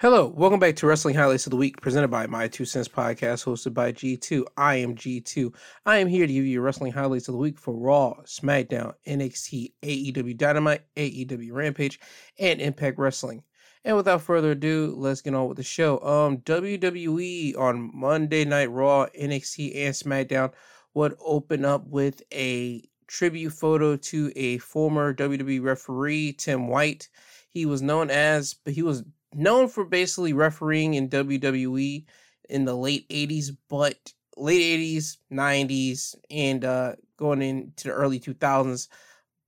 Hello, welcome back to Wrestling Highlights of the Week, presented by My Two Cents Podcast, hosted by G2. I am G2. I am here to give you wrestling highlights of the week for Raw, SmackDown, NXT, AEW Dynamite, AEW Rampage, and Impact Wrestling. And without further ado, let's get on with the show. Um, WWE on Monday Night Raw, NXT, and SmackDown would open up with a tribute photo to a former WWE referee, Tim White. He was known as, but he was known for basically refereeing in WWE in the late 80s, but late 80s, 90s, and uh, going into the early 2000s.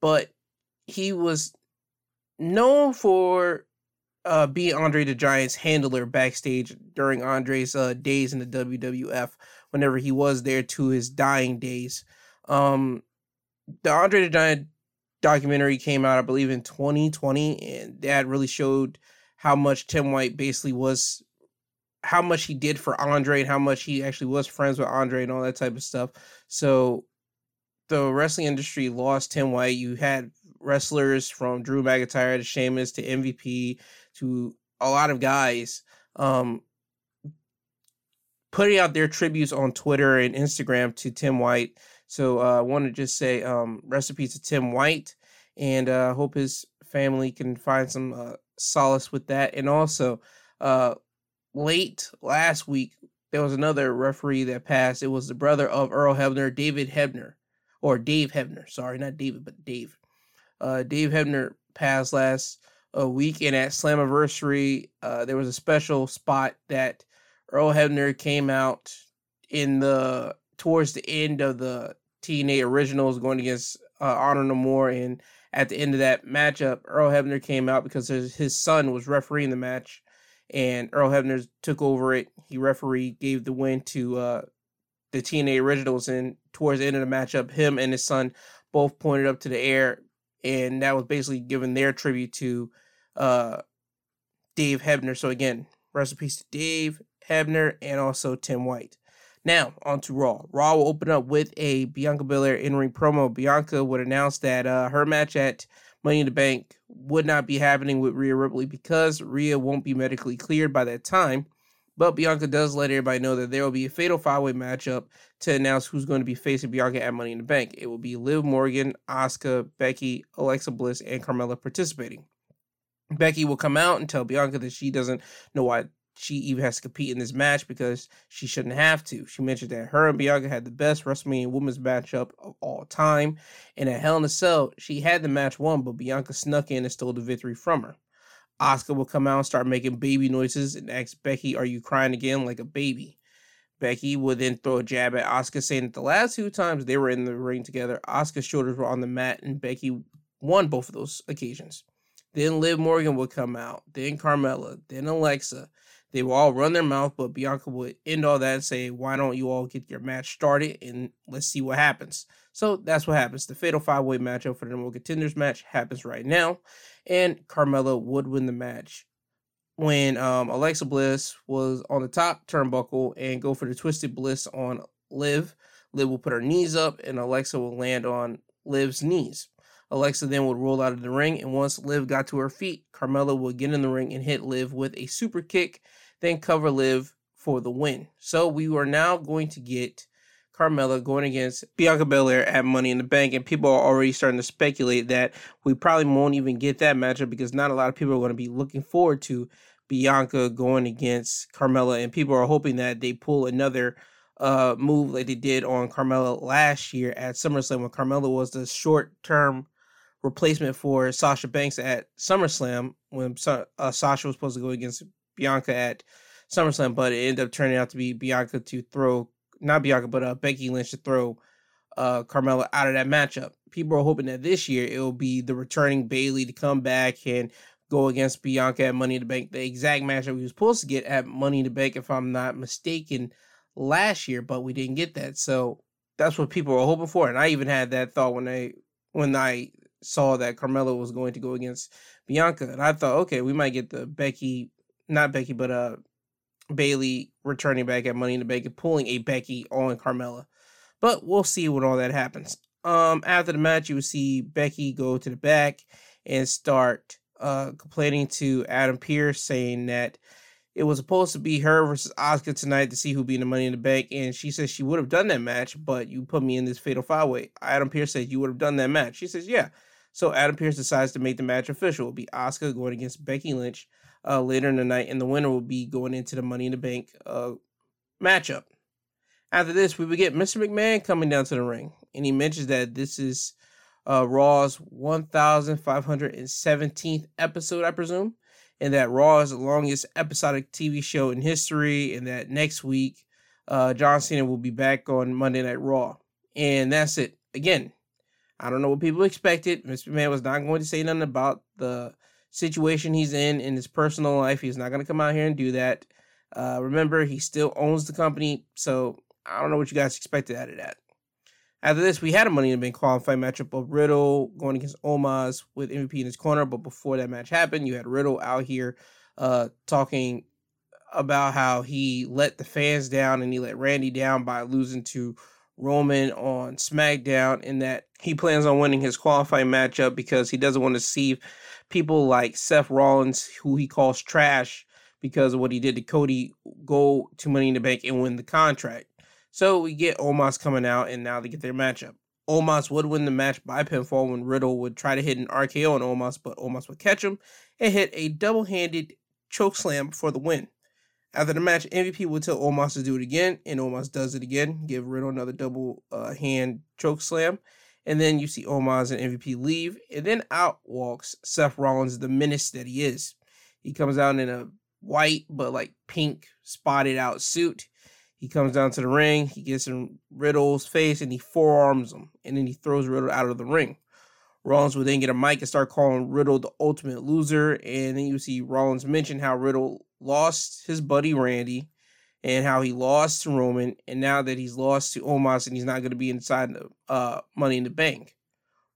But he was known for uh, being Andre the Giant's handler backstage during Andre's uh, days in the WWF, whenever he was there to his dying days. Um, the Andre the Giant documentary came out, I believe, in 2020, and that really showed how much Tim White basically was, how much he did for Andre, and how much he actually was friends with Andre and all that type of stuff. So the wrestling industry lost Tim White. You had wrestlers from Drew McIntyre to Sheamus to MVP to a lot of guys um, putting out their tributes on Twitter and Instagram to Tim White. So uh, I want to just say um, recipe to Tim White, and uh, hope his family can find some uh, solace with that. And also, uh, late last week, there was another referee that passed. It was the brother of Earl Hebner, David Hebner, or Dave Hebner. Sorry, not David, but Dave. Uh, Dave Hebner passed last uh, week, and at Slammiversary, uh, there was a special spot that Earl Hebner came out in the towards the end of the TNA Originals going against uh, Honor No More and at the end of that matchup, Earl Hebner came out because his, son was refereeing the match, and Earl Hebner took over it. He referee gave the win to uh, the TNA Originals, and towards the end of the matchup, him and his son both pointed up to the air, and that was basically giving their tribute to uh, Dave Hebner. So again, recipes to Dave Hebner and also Tim White. Now, on to Raw. Raw will open up with a Bianca Belair in ring promo. Bianca would announce that uh, her match at Money in the Bank would not be happening with Rhea Ripley because Rhea won't be medically cleared by that time. But Bianca does let everybody know that there will be a fatal five way matchup to announce who's going to be facing Bianca at Money in the Bank. It will be Liv Morgan, Asuka, Becky, Alexa Bliss, and Carmella participating. Becky will come out and tell Bianca that she doesn't know why she even has to compete in this match because she shouldn't have to. She mentioned that her and Bianca had the best WrestleMania women's matchup of all time. And at Hell in a Cell, she had the match won, but Bianca snuck in and stole the victory from her. Asuka will come out and start making baby noises and ask Becky, Are you crying again like a baby? Becky would then throw a jab at Asuka, saying that the last two times they were in the ring together, Asuka's shoulders were on the mat and Becky won both of those occasions. Then Liv Morgan would come out, then Carmella, then Alexa, they will all run their mouth, but Bianca would end all that and say, Why don't you all get your match started and let's see what happens? So that's what happens. The fatal five way matchup for the one contenders match happens right now, and Carmella would win the match. When um, Alexa Bliss was on the top turnbuckle and go for the twisted bliss on Liv, Liv will put her knees up and Alexa will land on Liv's knees. Alexa then would roll out of the ring, and once Liv got to her feet, Carmella would get in the ring and hit Liv with a super kick then cover Liv for the win. So we are now going to get Carmella going against Bianca Belair at Money in the Bank, and people are already starting to speculate that we probably won't even get that matchup because not a lot of people are going to be looking forward to Bianca going against Carmella, and people are hoping that they pull another uh, move like they did on Carmella last year at SummerSlam when Carmella was the short term replacement for Sasha Banks at SummerSlam when uh, Sasha was supposed to go against Bianca at SummerSlam, but it ended up turning out to be Bianca to throw not Bianca, but uh, Becky Lynch to throw uh, Carmella out of that matchup. People are hoping that this year it will be the returning Bayley to come back and go against Bianca at Money in the Bank, the exact matchup we were supposed to get at Money in the Bank, if I'm not mistaken, last year, but we didn't get that. So that's what people were hoping for, and I even had that thought when I when I saw that Carmella was going to go against Bianca, and I thought, okay, we might get the Becky not Becky, but uh Bayley returning back at Money in the Bank and pulling a Becky on Carmella. But we'll see when all that happens. Um, after the match, you will see Becky go to the back and start uh, complaining to Adam Pearce, saying that it was supposed to be her versus Asuka tonight to see who be in the Money in the Bank, and she says she would have done that match, but you put me in this fatal five way. Adam Pearce says you would have done that match. She says yeah. So Adam Pearce decides to make the match official. It'll be Asuka going against Becky Lynch uh, later in the night, and the winner will be going into the Money in the Bank uh, matchup. After this, we would get Mr. McMahon coming down to the ring, and he mentions that this is uh, Raw's 1,517th episode, I presume, and that Raw is the longest episodic TV show in history, and that next week, uh, John Cena will be back on Monday Night Raw. And that's it. Again, I don't know what people expected. Mr. McMahon was not going to say nothing about the situation he's in in his personal life. He's not going to come out here and do that. Uh, remember, he still owns the company, so I don't know what you guys expected out of that. After this, we had a Money in the Bank qualifying matchup of Riddle going against Omos with MVP in his corner. But before that match happened, you had Riddle out here uh, talking about how he let the fans down and he let Randy down by losing to Roman on SmackDown, and that he plans on winning his qualifying matchup because he doesn't want to see people like Seth Rollins, who he calls trash because of what he did to Cody, go to Money in the Bank and win the contract. So we get Omos coming out, and now they get their matchup. Omos would win the match by pinfall when Riddle would try to hit an RKO on Omos, but Omos would catch him and hit a double handed choke slam for the win. After the match, MVP would tell Omos to do it again, and Omos does it again, give Riddle another double uh, hand choke slam. And then you see Omos and MVP leave, and then out walks Seth Rollins, the menace that he is. He comes out in a white but like pink spotted out suit. He comes down to the ring. He gets in Riddle's face and he forearms him. And then he throws Riddle out of the ring. Rollins will then get a mic and start calling Riddle the ultimate loser. And then you see Rollins mention how Riddle lost his buddy Randy and how he lost to Roman. And now that he's lost to Omos and he's not going to be inside the uh, Money in the Bank.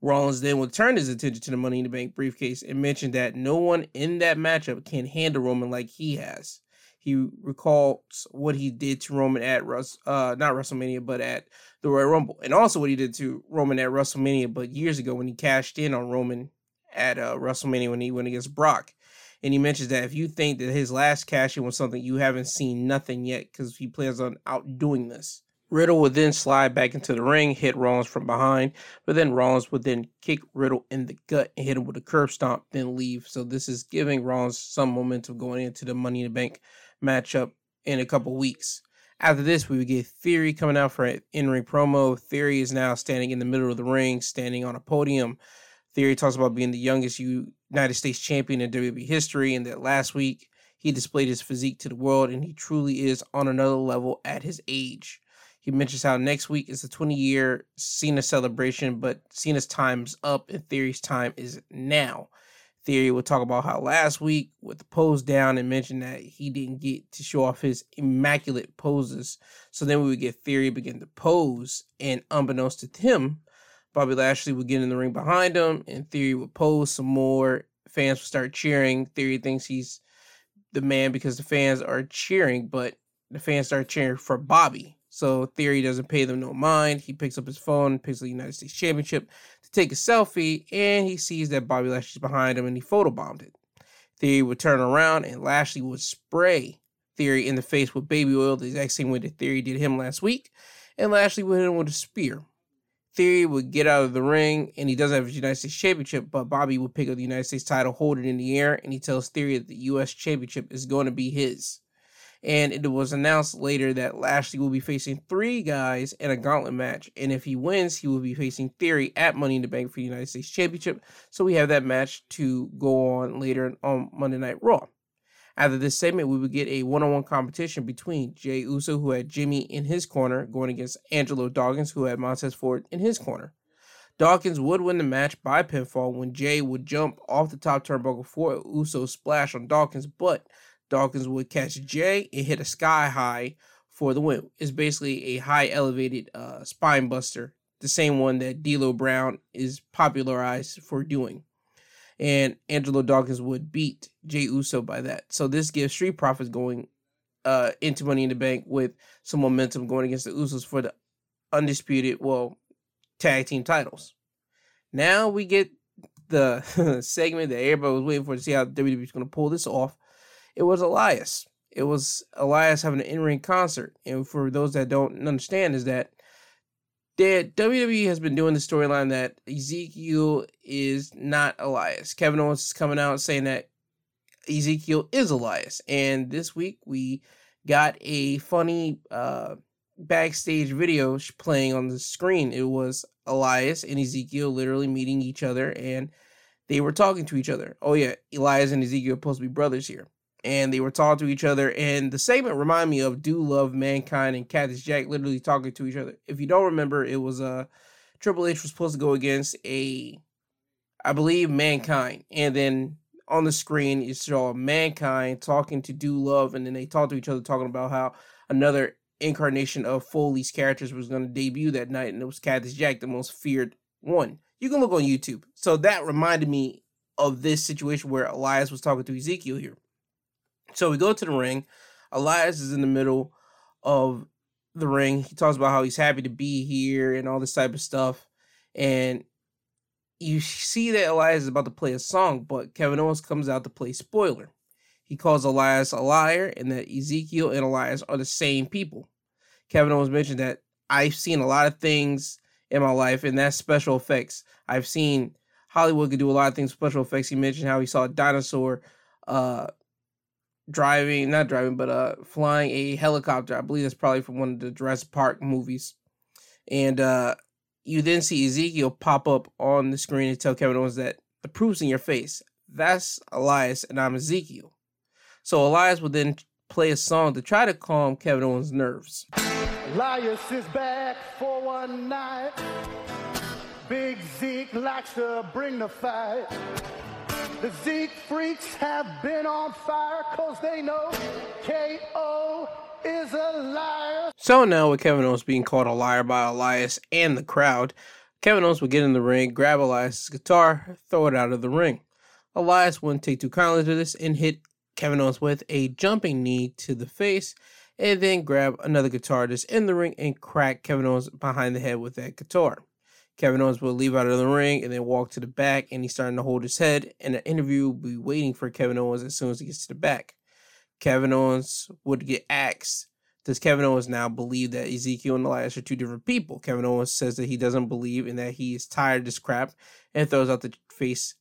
Rollins then will turn his attention to the Money in the Bank briefcase and mention that no one in that matchup can handle Roman like he has he recalls what he did to Roman at Rus- uh not WrestleMania, but at the Royal Rumble, and also what he did to Roman at WrestleMania, but years ago when he cashed in on Roman at uh, WrestleMania when he went against Brock. And he mentions that if you think that his last cash in was something you haven't seen nothing yet, because he plans on outdoing this. Riddle would then slide back into the ring, hit Rollins from behind, but then Rollins would then kick Riddle in the gut and hit him with a curb stomp, then leave. So this is giving Rollins some momentum going into the Money in the Bank matchup in a couple weeks. After this, we would get Theory coming out for an in-ring promo. Theory is now standing in the middle of the ring, standing on a podium. Theory talks about being the youngest United States champion in WWE history, and that last week he displayed his physique to the world, and he truly is on another level at his age. He mentions how next week is the 20 year Cena celebration, but Cena's time's up and Theory's time is now. Theory will talk about how last week with the pose down and mention that he didn't get to show off his immaculate poses. So then we would get Theory begin to pose, and unbeknownst to him, Bobby Lashley would get in the ring behind him, and Theory would pose some more. Fans would start cheering. Theory thinks he's the man because the fans are cheering, but the fans start cheering for Bobby. So Theory doesn't pay them no mind. He picks up his phone, picks the United States Championship to take a selfie, and he sees that Bobby Lashley's behind him and he photobombed it. Theory would turn around and Lashley would spray Theory in the face with baby oil, the exact same way that Theory did him last week, and Lashley would hit him with a spear. Theory would get out of the ring, and he doesn't have his United States Championship, but Bobby would pick up the United States title, hold it in the air, and he tells Theory that the U.S. Championship is going to be his. And it was announced later that Lashley will be facing three guys in a gauntlet match. And if he wins, he will be facing Theory at Money in the Bank for the United States Championship. So we have that match to go on later on Monday Night Raw. After this segment, we would get a one on one competition between Jey Uso, who had Jimmy in his corner, going against Angelo Dawkins, who had Montez Ford in his corner. Dawkins would win the match by pinfall when Jey would jump off the top turnbuckle for Uso splash on Dawkins, but Dawkins would catch Jey and hit a sky high for the win. It's basically a high elevated uh, spine buster, the same one that D'Lo Brown is popularized for doing. And Angelo Dawkins would beat Jey Uso by that. So this gives Street Profits going uh, into Money in the Bank with some momentum going against the Usos for the undisputed, well, tag team titles. Now we get the segment that everybody was waiting for to see how WWE was going to pull this off. It was Elias. It was Elias having an in-ring concert. And for those that don't understand, is that that WWE has been doing the storyline that Ezekiel is not Elias. Kevin Owens is coming out saying that Ezekiel is Elias. And this week we got a funny uh, backstage video playing on the screen. It was Elias and Ezekiel literally meeting each other and they were talking to each other. Oh yeah, Elias and Ezekiel are supposed to be brothers here. And they were talking to each other, and the segment reminded me of "Dude Love Mankind" and Cactus Jack literally talking to each other. If you don't remember, it was uh Triple H was supposed to go against a, I believe, Mankind, and then on the screen you saw Mankind talking to Dude Love, and then they talked to each other, talking about how another incarnation of Foley's characters was going to debut that night, and it was Cactus Jack, the most feared one. You can look on YouTube. So that reminded me of this situation where Elias was talking to Ezekiel here. So we go to the ring. Elias is in the middle of the ring. He talks about how he's happy to be here and all this type of stuff. And you see that Elias is about to play a song, but Kevin Owens comes out to play spoiler. He calls Elias a liar and that Ezekiel and Elias are the same people. Kevin Owens mentioned that I've seen a lot of things in my life, and that's special effects. I've seen Hollywood could do a lot of things special effects. He mentioned how he saw a dinosaur uh, driving, not driving, but uh, flying a helicopter. I believe that's probably from one of the Jurassic Park movies. And uh, you then see Ezekiel pop up on the screen and tell Kevin Owens that the proof's in your face. That's Elias, and I'm Ezekiel. So Elias would then play a song to try to calm Kevin Owens' nerves. Elias is back for one night. Big Zeke likes to bring the fight. The Zeke freaks have been on fire because they know KO is a liar. So now with Kevin Owens being called a liar by Elias and the crowd, Kevin Owens would get in the ring, grab Elias' guitar, throw it out of the ring. Elias wouldn't take too kindly to this and hit Kevin Owens with a jumping knee to the face, and then grab another guitar that's in the ring and crack Kevin Owens behind the head with that guitar. Kevin Owens will leave out of the ring and then walk to the back, and he's starting to hold his head. And an interview will be waiting for Kevin Owens as soon as he gets to the back. Kevin Owens would get asked, Does Kevin Owens now believe that Ezekiel and Elias are two different people? Kevin Owens says that he doesn't believe and that he is tired of this crap and throws out the face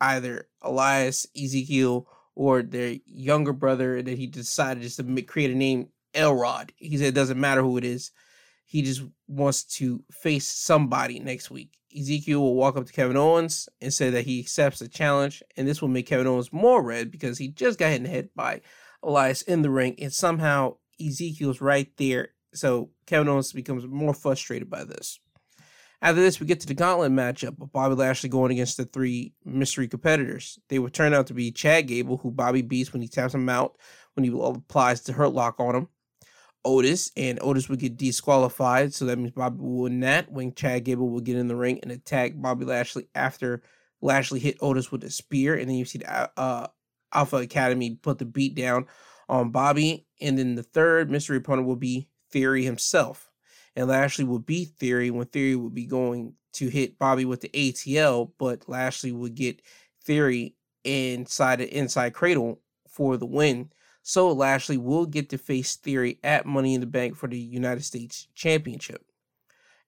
either Elias, Ezekiel, or their younger brother and that he decided just to create a name Elrod. He said it doesn't matter who it is. He just wants to face somebody next week. Ezekiel will walk up to Kevin Owens and say that he accepts the challenge, and this will make Kevin Owens more red because he just got hit in the head by Elias in the ring, and somehow Ezekiel's right there. So Kevin Owens becomes more frustrated by this. After this, we get to the gauntlet matchup of Bobby Lashley going against the three mystery competitors. They would turn out to be Chad Gable, who Bobby beats when he taps him out, when he applies the hurt lock on him. Otis, and Otis would get disqualified, so that means Bobby would win that when Chad Gable would get in the ring and attack Bobby Lashley after Lashley hit Otis with a spear, and then you see the uh, Alpha Academy put the beat down on Bobby, and then the third mystery opponent will be Theory himself. And Lashley would beat Theory when Theory would be going to hit Bobby with the ATL, but Lashley would get Theory inside the inside cradle for the win. So Lashley will get to face Theory at Money in the Bank for the United States Championship.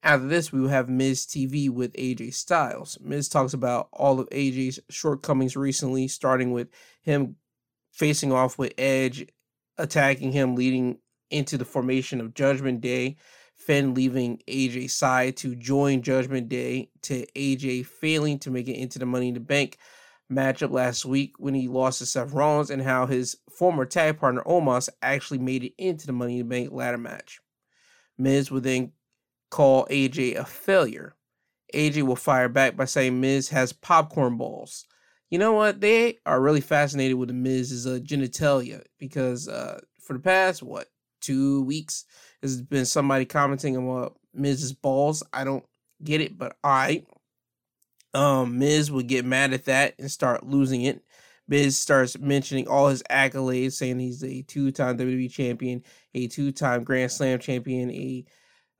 After this, we will have Miz TV with AJ Styles. Miz talks about all of AJ's shortcomings recently, starting with him facing off with Edge, attacking him, leading into the formation of Judgment Day, Finn leaving AJ's side to join Judgment Day, to AJ failing to make it into the Money in the Bank matchup last week when he lost to Seth Rollins, and how his former tag partner Omos actually made it into the Money in the Bank ladder match. Miz would then call AJ a failure. AJ will fire back by saying Miz has popcorn balls. You know what? They are really fascinated with the Miz's uh, genitalia because uh, for the past, what, two weeks, there's been somebody commenting about Miz's balls. I don't get it, but all right. Um, Miz would get mad at that and start losing it. Miz starts mentioning all his accolades, saying he's a two-time WWE champion, a two-time Grand Slam champion, a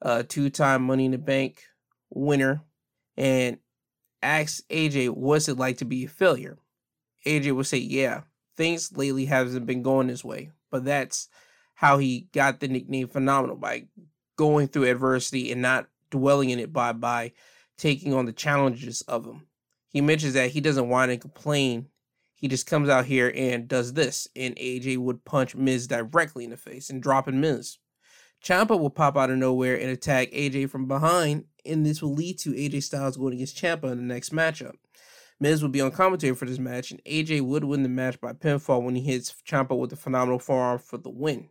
uh, two-time Money in the Bank winner, and asks AJ, what's it like to be a failure? AJ would say, yeah, things lately hasn't been going this way, but that's how he got the nickname phenomenal by going through adversity and not dwelling in it by by taking on the challenges of him. He mentions that he doesn't whine and complain. He just comes out here and does this, and AJ would punch Miz directly in the face and drop in Miz. Ciampa will pop out of nowhere and attack AJ from behind, and this will lead to AJ Styles going against Ciampa in the next matchup. Miz will be on commentary for this match, and AJ would win the match by pinfall when he hits Ciampa with a phenomenal forearm for the win.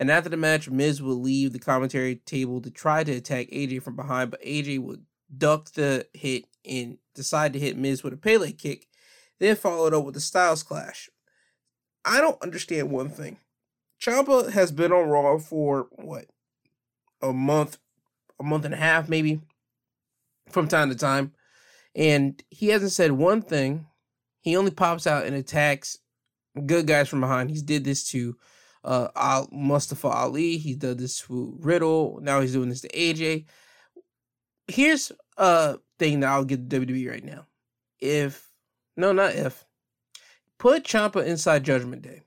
And after the match, Miz will leave the commentary table to try to attack AJ from behind, but AJ would duck the hit and decided to hit Miz with a Pele kick, then followed up with a Styles Clash. I don't understand one thing. Ciampa has been on Raw for what a month, a month and a half, maybe, from time to time, and he hasn't said one thing. He only pops out and attacks good guys from behind. He's did this to uh Mustafa Ali. He did this to Riddle. Now he's doing this to AJ. Here's a thing that I'll give WWE right now. If no, not if. Put Ciampa inside Judgment Day.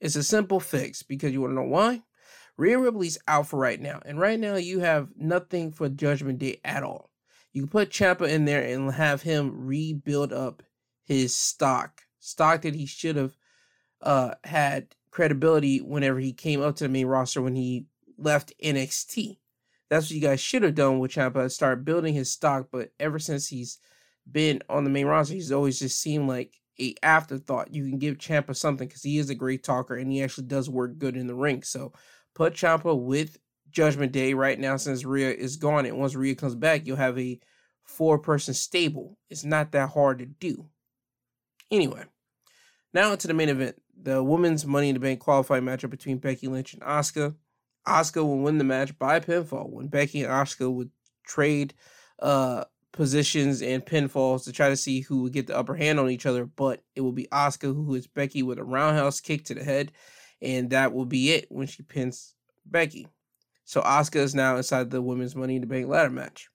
It's a simple fix because you want to know why? Rhea Ripley's out for right now, and right now you have nothing for Judgment Day at all. You can put Ciampa in there and have him rebuild up his stock, stock that he should have uh, had credibility whenever he came up to the main roster when he left NXT. That's what you guys should have done with Ciampa, start building his stock. But ever since he's been on the main roster, he's always just seemed like a afterthought. You can give Ciampa something because he is a great talker and he actually does work good in the ring. So put Ciampa with Judgment Day right now since Rhea is gone. And once Rhea comes back, you'll have a four person stable. It's not that hard to do. Anyway, now into the main event the women's Money in the Bank qualifying matchup between Becky Lynch and Asuka. Asuka will win the match by pinfall when Becky and Asuka would trade uh, positions and pinfalls to try to see who would get the upper hand on each other. But it will be Asuka who hits Becky with a roundhouse kick to the head, and that will be it when she pins Becky. So Asuka is now inside the women's Money in the Bank ladder match.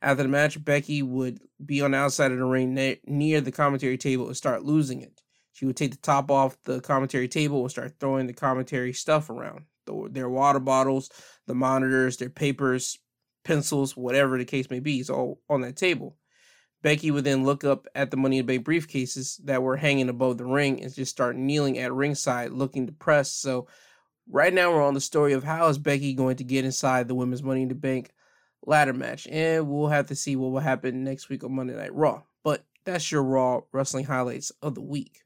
After the match, Becky would be on the outside of the ring ne- near the commentary table and start losing it. She would take the top off the commentary table and start throwing the commentary stuff around the, their water bottles, the monitors, their papers, pencils, whatever the case may be, is all on that table. Becky would then look up at the Money in the Bank briefcases that were hanging above the ring and just start kneeling at ringside looking depressed. So, right now, we're on the story of how is Becky going to get inside the Women's Money in the Bank ladder match. And we'll have to see what will happen next week on Monday Night Raw. But that's your Raw wrestling highlights of the week.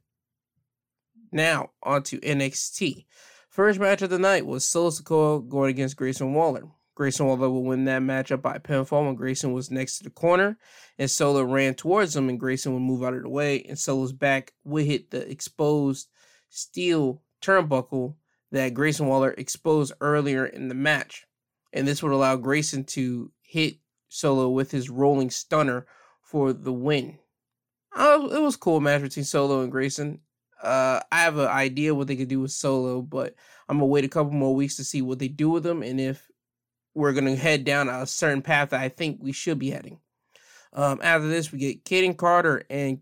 Now, on to NXT. First match of the night was Solo Sikoa going against Grayson Waller. Grayson Waller will win that matchup by pinfall when Grayson was next to the corner and Solo ran towards him and Grayson would move out of the way and Solo's back would hit the exposed steel turnbuckle that Grayson Waller exposed earlier in the match. And this would allow Grayson to hit Solo with his rolling stunner for the win. Uh, it was cool match between Solo and Grayson. Uh, I have an idea what they could do with Solo, but I'm gonna wait a couple more weeks to see what they do with them and if we're gonna head down a certain path that I think we should be heading. Um, after this, we get Kayden Carter and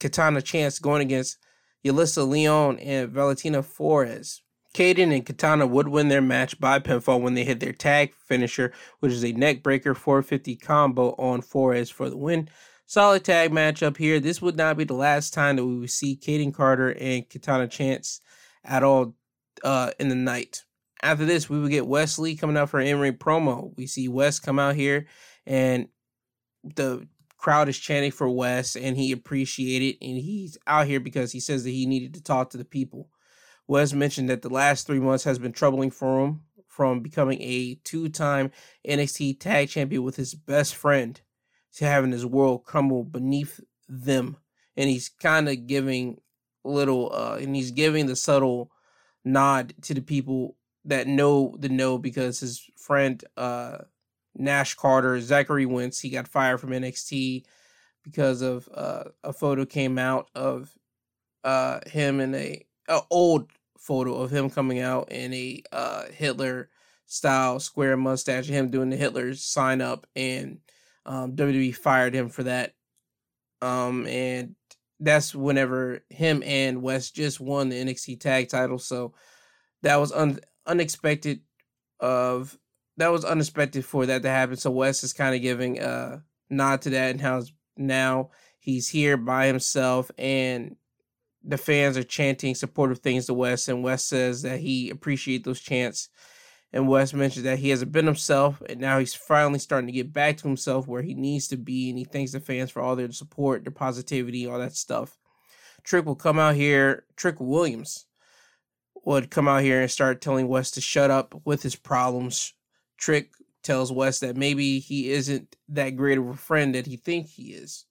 Katana Chance going against Yulisa Leon and Valentina Feroz. Kayden and Katana would win their match by pinfall when they hit their tag finisher, which is a neckbreaker 450 combo on Feroz for the win. Solid tag matchup here. This would not be the last time that we would see Kayden Carter and Katana Chance at all uh, in the night. After this, we would get Wes Lee coming out for an in-ring promo. We see Wes come out here, and the crowd is chanting for Wes, and he appreciated, and he's out here because he says that he needed to talk to the people. Wes mentioned that the last three months has been troubling for him, from becoming a two-time NXT Tag Champion with his best friend to having his world crumble beneath them. And he's kind of giving little, uh, and he's giving the subtle nod to the people that know the know because his friend, uh, Nash Carter, Zachary Wentz, he got fired from NXT because of uh, a photo came out of uh, him in a, a old photo of him coming out in a uh, Hitler style square mustache, him doing the Hitler sign up, and um, WWE fired him for that Um, and that's whenever him and Wes just won the NXT tag title. So that was un- unexpected of that was unexpected for that to happen. So Wes is kind of giving a nod to that and how now he's here by himself and the fans are chanting supportive things to Wes and Wes says that he appreciates those chants and Wes mentions that he hasn't been himself and now he's finally starting to get back to himself where he needs to be and he thanks the fans for all their support, their positivity, all that stuff. Trick will come out here, Trick Williams would come out here and start telling Wes to shut up with his problems. Trick tells Wes that maybe he isn't that great of a friend that he thinks he is.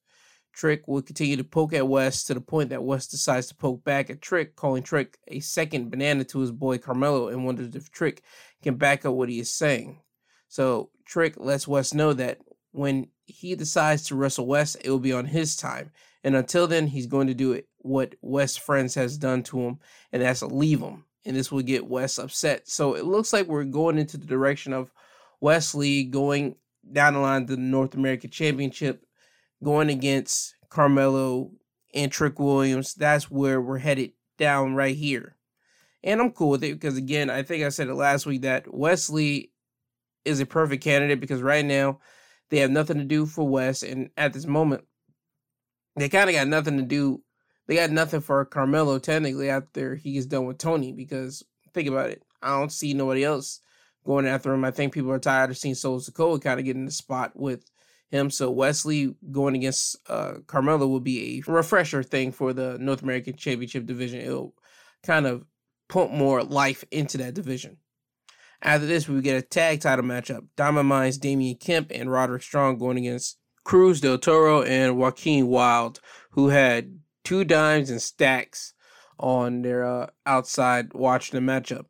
Trick will continue to poke at Wes to the point that Wes decides to poke back at Trick, calling Trick a second banana to his boy Carmelo and wonders if Trick can back up what he is saying. So Trick lets Wes know that when he decides to wrestle Wes, it will be on his time. And until then, he's going to do it what Wes Friends has done to him, and that's leave him. And this will get Wes upset. So it looks like we're going into the direction of Wes Lee going down the line to the North American Championship going against Carmelo and Trick Williams. That's where we're headed down right here. And I'm cool with it because, again, I think I said it last week that Wes Lee is a perfect candidate because right now they have nothing to do for Wes. And at this moment, they kind of got nothing to do. They got nothing for Carmelo technically after he gets done with Tony because think about it. I don't see nobody else going after him. I think people are tired of seeing Solo Sikoa kind of getting the spot with him. So Wes Lee going against uh, Carmelo will be a refresher thing for the North American Championship division. It'll kind of pump more life into that division. After this, we get a tag title matchup. Diamond Mines, Damon Kemp, and Roderick Strong going against Cruz del Toro and Joaquin Wilde, who had two dimes and stacks on their uh, outside watching the matchup.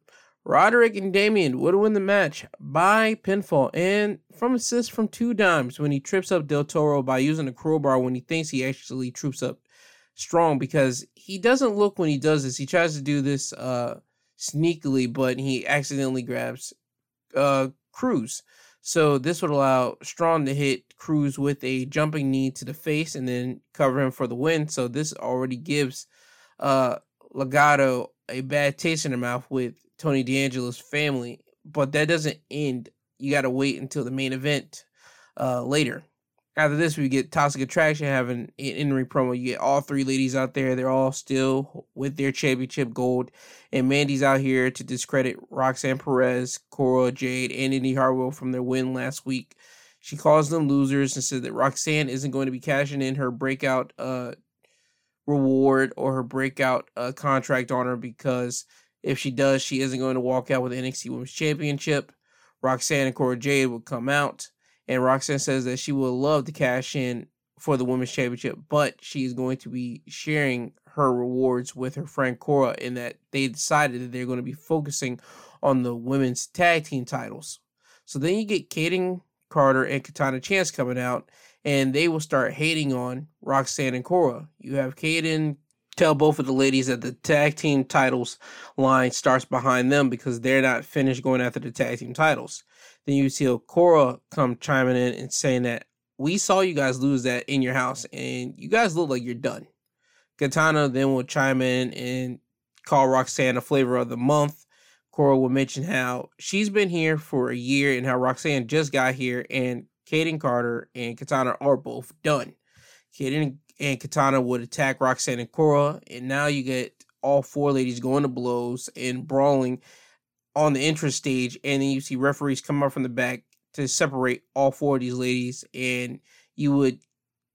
Roderick and Damon would win the match by pinfall and from assist from two dimes when he trips up Del Toro by using a crowbar when he thinks he actually trips up strong because he doesn't look when he does this. He tries to do this uh sneakily, but he accidentally grabs uh Cruz. So this would allow Strong to hit Cruz with a jumping knee to the face and then cover him for the win. So this already gives uh Legado a bad taste in the mouth with Tony D'Angelo's family, but that doesn't end. You got to wait until the main event uh, later. After this, we get Toxic Attraction having an in ring promo. You get all three ladies out there. They're all still with their championship gold. And Mandy's out here to discredit Roxanne Perez, Cora Jade, and Indi Hartwell from their win last week. She calls them losers and said that Roxanne isn't going to be cashing in her breakout uh, reward or her breakout uh, contract on her because if she does, she isn't going to walk out with the NXT Women's Championship. Roxanne and Cora Jade will come out, and Roxanne says that she will love to cash in for the Women's Championship, but she's going to be sharing her rewards with her friend Cora, in that they decided that they're going to be focusing on the women's tag team titles. So then you get Kayden Carter and Katana Chance coming out, and they will start hating on Roxanne and Cora. You have Kayden tell both of the ladies that the tag team titles line starts behind them because they're not finished going after the tag team titles. Then you see Cora come chiming in and saying that we saw you guys lose that in your house and you guys look like you're done. Katana then will chime in and call Roxanne a flavor of the month. Cora will mention how she's been here for a year and how Roxanne just got here and Kayden Carter and Katana are both done. Kayden and Katana would attack Roxanne and Cora, and now you get all four ladies going to blows and brawling on the entrance stage, and then you see referees come up from the back to separate all four of these ladies, and you would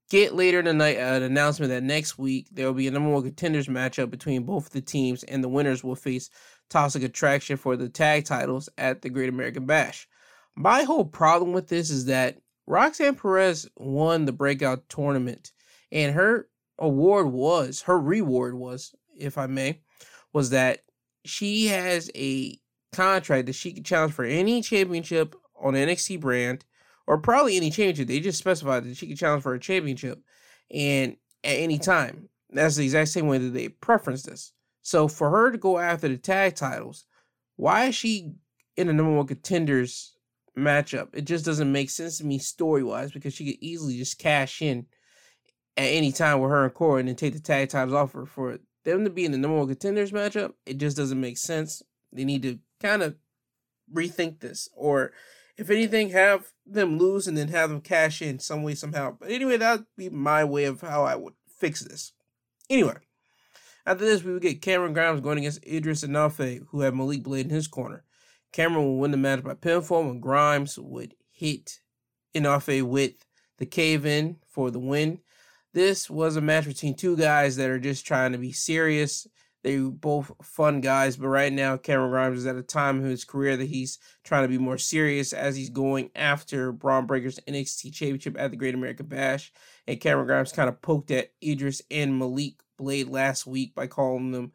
get later in the night an announcement that next week there will be a number one contenders matchup between both the teams, and the winners will face Toxic Attraction for the tag titles at the Great American Bash. My whole problem with this is that Roxanne Perez won the breakout tournament and her award was her reward was, if I may, was that she has a contract that she can challenge for any championship on NXT brand, or probably any championship. They just specified that she can challenge for a championship, and at any time. That's the exact same way that they preference this. So for her to go after the tag titles, why is she in a number one contenders matchup? It just doesn't make sense to me story wise because she could easily just cash in at any time with her and Cora and then take the tag titles off her for them to be in the number one contenders matchup, it just doesn't make sense. They need to kind of rethink this, or if anything, have them lose and then have them cash in some way somehow. But anyway, that'd be my way of how I would fix this. Anyway, after this, we would get Cameron Grimes going against Edris Enofe, who had Malik Blade in his corner. Cameron will win the match by pinfall and Grimes would hit Enofe with the cave in for the win. This was a match between two guys that are just trying to be serious. They both fun guys, but right now Cameron Grimes is at a time in his career that he's trying to be more serious as he's going after Bron Breakker's NXT Championship at the Great American Bash. And Cameron Grimes kind of poked at Edris and Malik Blade last week by calling them,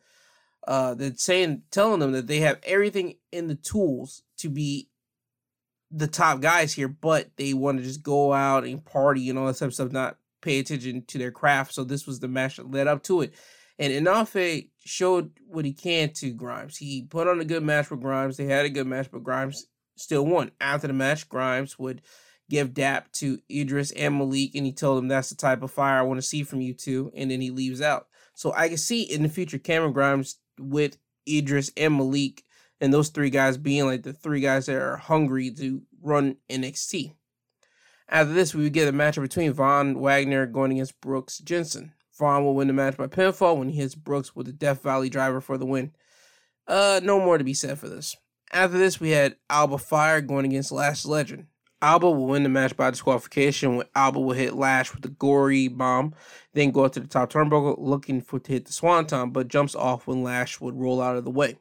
uh, that saying, telling them that they have everything in the tools to be the top guys here, but they want to just go out and party and all that type of stuff, not pay attention to their craft. So this was the match that led up to it. And Enofe showed what he can to Grimes. He put on a good match with Grimes. They had a good match, but Grimes still won. After the match, Grimes would give dap to Edris and Malik, and he told them that's the type of fire I want to see from you two. And then he leaves out. So I can see in the future Cameron Grimes with Edris and Malik and those three guys being like the three guys that are hungry to run NXT. After this, we would get a matchup between Von Wagner going against Brooks Jensen. Von will win the match by pinfall when he hits Brooks with the Death Valley driver for the win. Uh, no more to be said for this. After this, we had Alba Fire going against Lash Legend. Alba will win the match by disqualification when Alba will hit Lash with the gory bomb, then go up to the top turnbuckle looking for to hit the swanton, but jumps off when Lash would roll out of the way.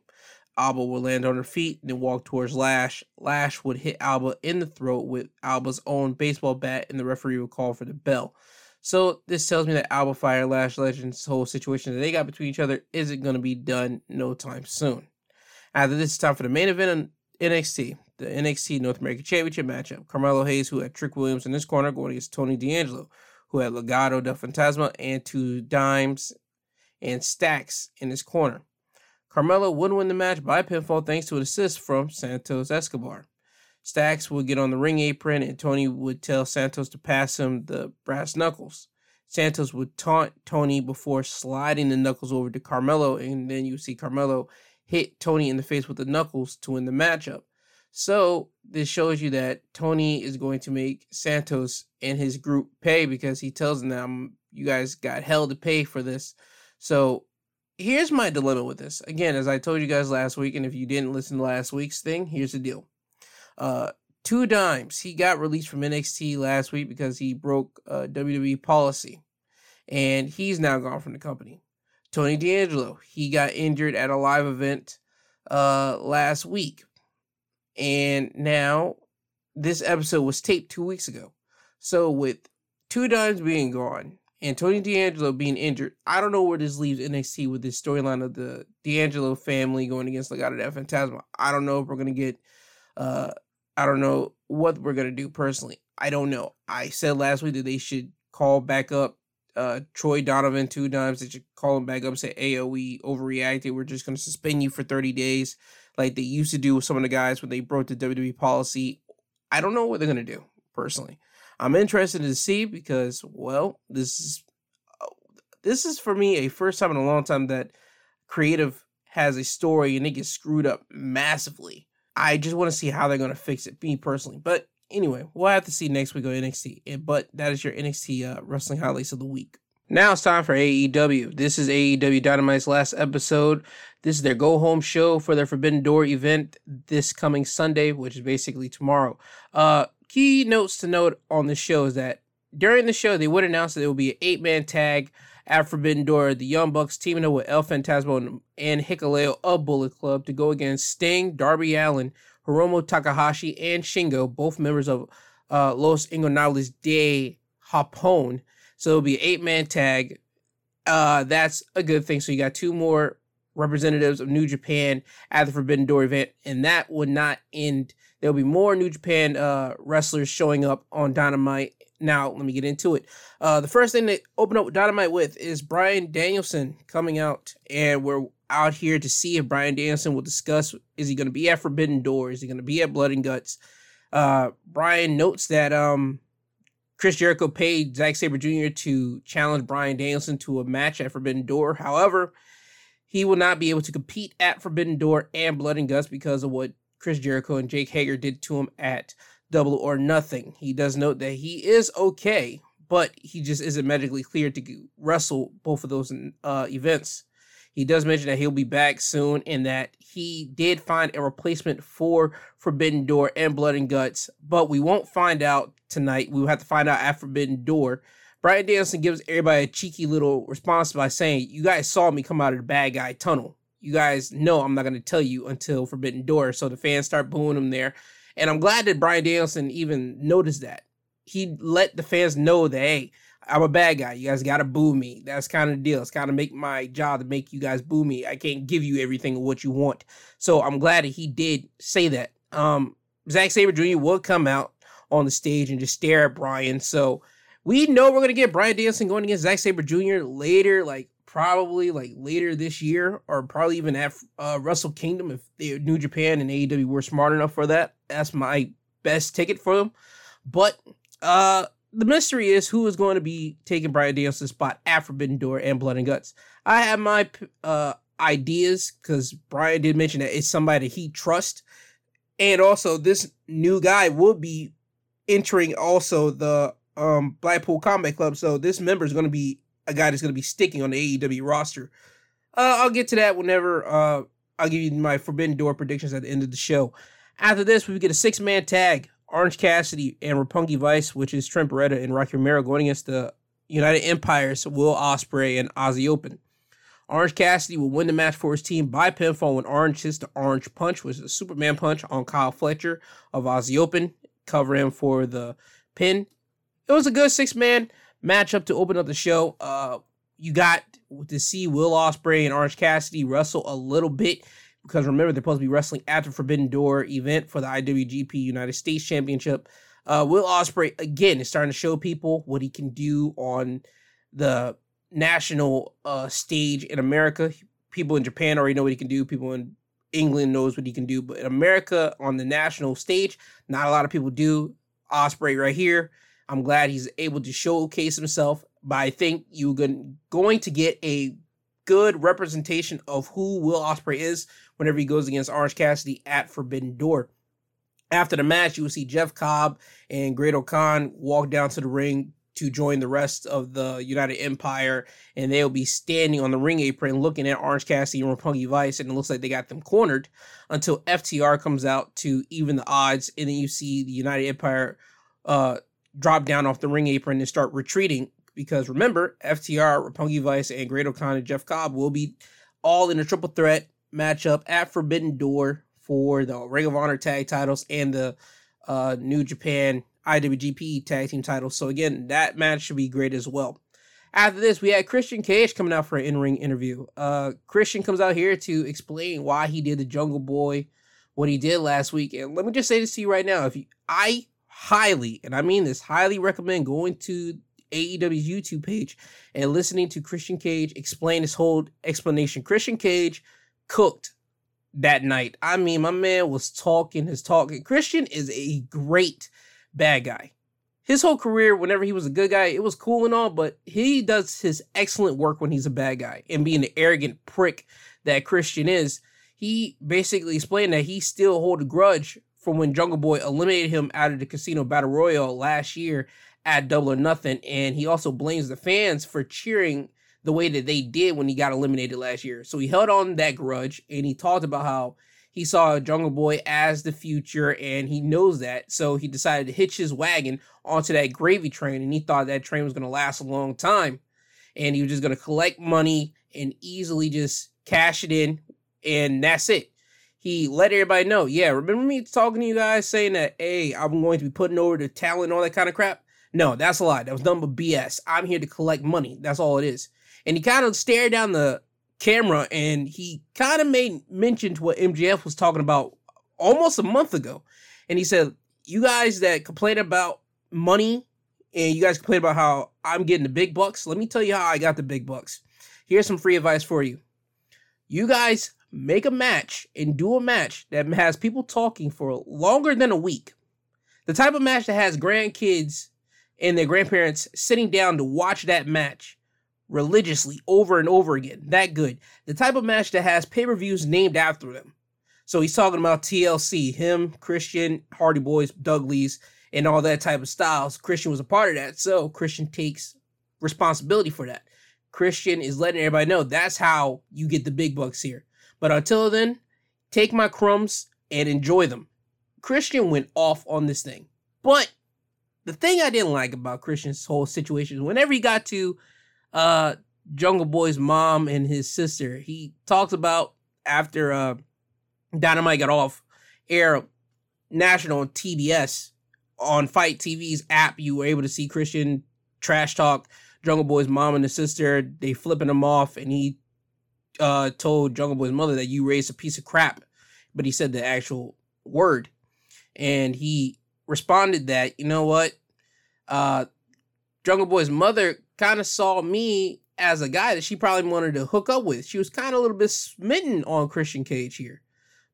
Alba would land on her feet, and then walk towards Lash. Lash would hit Alba in the throat with Alba's own baseball bat, and the referee would call for the bell. So this tells me that Alba Fire Lash Legends whole situation that they got between each other isn't going to be done no time soon. After this, it's time for the main event in NXT, the NXT North American Championship matchup. Carmelo Hayes, who had Trick Williams in his corner, going against Tony D'Angelo, who had Legado del Fantasma and two dimes and stacks in his corner. Carmelo would win the match by pinfall thanks to an assist from Santos Escobar. Stacks would get on the ring apron and Tony would tell Santos to pass him the brass knuckles. Santos would taunt Tony before sliding the knuckles over to Carmelo, and then you see Carmelo hit Tony in the face with the knuckles to win the matchup. So this shows you that Tony is going to make Santos and his group pay because he tells them you guys got hell to pay for this. So here's my dilemma with this. Again, as I told you guys last week, and if you didn't listen to last week's thing, here's the deal. Uh, two dimes. He got released from NXT last week because he broke uh, WWE policy, and he's now gone from the company. Tony D'Angelo, he got injured at a live event uh, last week, and now this episode was taped two weeks ago. So with two dimes being gone, and D'Angelo being injured, I don't know where this leaves NXT with this storyline of the D'Angelo family going against Legado del Fantasma. I don't know if we're gonna get. Uh, I don't know what we're gonna do personally. I don't know. I said last week that they should call back up uh, Troy Donovan two times. They should call him back up and say, "Hey, we overreacted. We're just gonna suspend you for thirty days, like they used to do with some of the guys when they broke the WWE policy." I don't know what they're gonna do personally. I'm interested to see because, well, this is this is for me a first time in a long time that creative has a story and it gets screwed up massively. I just want to see how they're going to fix it, me personally. But anyway, we'll have to see next week on NXT. But that is your NXT uh, wrestling highlights of the week. Now it's time for AEW. This is AEW Dynamite's last episode. This is their go home show for their Forbidden Door event this coming Sunday, which is basically tomorrow. Uh, key notes to note on the show is that during the show, they would announce that it will be an eight man tag at Forbidden Door. The Young Bucks teaming up with El Phantasmo and, and Hikuleo of Bullet Club to go against Sting, Darby Allin, Hiromu Takahashi, and Shingo, both members of uh, Los Ingobernables de Japón. So it'll be an eight man tag. Uh, that's a good thing. So you got two more representatives of New Japan at the Forbidden Door event, and that would not end. There'll be more New Japan uh, wrestlers showing up on Dynamite. Now, let me get into it. Uh, the first thing to open up Dynamite with is Bryan Danielson coming out, and we're out here to see if Bryan Danielson will discuss is he going to be at Forbidden Door? Is he going to be at Blood and Guts? Uh, Bryan notes that um, Chris Jericho paid Zack Sabre Jr. to challenge Bryan Danielson to a match at Forbidden Door. However, he will not be able to compete at Forbidden Door and Blood and Guts because of what Chris Jericho and Jake Hager did to him at Double or Nothing. He does note that he is okay, but he just isn't medically cleared to wrestle both of those uh, events. He does mention that he'll be back soon and that he did find a replacement for Forbidden Door and Blood and Guts, but we won't find out tonight. We will have to find out at Forbidden Door. Bryan Danielson gives everybody a cheeky little response by saying, You guys saw me come out of the bad guy tunnel. You guys know I'm not going to tell you until Forbidden Door. So the fans start booing him there. And I'm glad that Bryan Danielson even noticed that. He let the fans know that, hey, I'm a bad guy. You guys gotta boo me. That's kind of the deal. It's kind of make my job to make you guys boo me. I can't give you everything of what you want. So I'm glad that he did say that. Um, Zack Sabre Jr. will come out on the stage and just stare at Bryan. So we know we're gonna get Bryan Danielson going against Zack Sabre Jr. later, like probably like later this year, or probably even at uh, Wrestle Kingdom if they, New Japan and AEW were smart enough for that. That's my best ticket for them. But uh the mystery is who is going to be taking Bryan Danielson's spot at Forbidden Door and Blood and Guts. I have my uh, ideas because Bryan did mention that it's somebody he trusts, and also this new guy will be entering also the um, Blackpool Combat Club. So this member is going to be a guy that's going to be sticking on the AEW roster. Uh, I'll get to that whenever uh, I'll give you my Forbidden Door predictions at the end of the show. After this, we get a six man tag Orange Cassidy and Roppongi Vice, which is Trent Beretta and Rocky Romero, going against the United Empires, Will Ospreay and Aussie Open. Orange Cassidy will win the match for his team by pinfall when Orange hits the Orange Punch, which is a Superman punch on Kyle Fletcher of Aussie Open, cover him for the pin. It was a good six man matchup to open up the show. Uh, you got to see Will Ospreay and Orange Cassidy wrestle a little bit because remember they're supposed to be wrestling at the Forbidden Door event for the IWGP United States Championship. Uh, Will Ospreay again is starting to show people what he can do on the national uh, stage in America. People in Japan already know what he can do. People in England knows what he can do, but in America on the national stage, not a lot of people do. Ospreay right here. I'm glad he's able to showcase himself, but I think you're going to get a good representation of who Will Ospreay is whenever he goes against Orange Cassidy at Forbidden Door. After the match, you will see Jeff Cobb and Great-O-Khan walk down to the ring to join the rest of the United Empire, and they'll be standing on the ring apron looking at Orange Cassidy and Roppongi Vice, and it looks like they got them cornered until FTR comes out to even the odds, and then you see the United Empire uh, drop down off the ring apron and start retreating because remember, FTR, Roppongi Vice, and Great-O-Khan and Jeff Cobb will be all in a triple threat matchup at Forbidden Door for the Ring of Honor tag titles and the uh, New Japan IWGP tag team titles. So again, that match should be great as well. After this, we had Christian Cage coming out for an in-ring interview. Uh, Christian comes out here to explain why he did the Jungle Boy, what he did last week. And let me just say this to you right now: if you, I highly, and I mean this, highly recommend going to AEW's YouTube page and listening to Christian Cage explain his whole explanation. Christian Cage cooked that night. I mean, my man was talking his talking. Christian is a great bad guy. His whole career, whenever he was a good guy, it was cool and all, but he does his excellent work when he's a bad guy. And being the arrogant prick that Christian is, he basically explained that he still hold a grudge from when Jungle Boy eliminated him out of the Casino Battle Royal last year at Double or Nothing, and he also blames the fans for cheering the way that they did when he got eliminated last year. So he held on that grudge, and he talked about how he saw Jungle Boy as the future, and he knows that. So he decided to hitch his wagon onto that gravy train, and he thought that train was going to last a long time, and he was just going to collect money and easily just cash it in, and that's it he let everybody know, yeah, remember me talking to you guys saying that, hey, I'm going to be putting over the talent all that kind of crap? No, that's a lie. That was nothing but BS. I'm here to collect money. That's all it is. And he kind of stared down the camera and he kind of made mention to what MJF was talking about almost a month ago. And he said, You guys that complain about money and you guys complain about how I'm getting the big bucks, let me tell you how I got the big bucks. Here's some free advice for you. You guys make a match and do a match that has people talking for longer than a week. The type of match that has grandkids and their grandparents sitting down to watch that match religiously over and over again. That good. The type of match that has pay per views named after them. So he's talking about TLC, him, Christian, Hardy Boys, Dudley's, and all that type of styles. Christian was a part of that. So Christian takes responsibility for that. Christian is letting everybody know that's how you get the big bucks here. But until then, take my crumbs and enjoy them. Christian went off on this thing. But the thing I didn't like about Christian's whole situation is whenever he got to uh Jungle Boy's mom and his sister, he talks about after uh Dynamite got off air national TBS on Fight TV's app, you were able to see Christian trash talk Jungle Boy's mom and his sister. They flipping him off, and he uh told Jungle Boy's mother that you raised a piece of crap, but he said the actual word, and he responded that you know what, uh, Jungle Boy's mother kind of saw me as a guy that she probably wanted to hook up with. She was kind of a little bit smitten on Christian Cage here.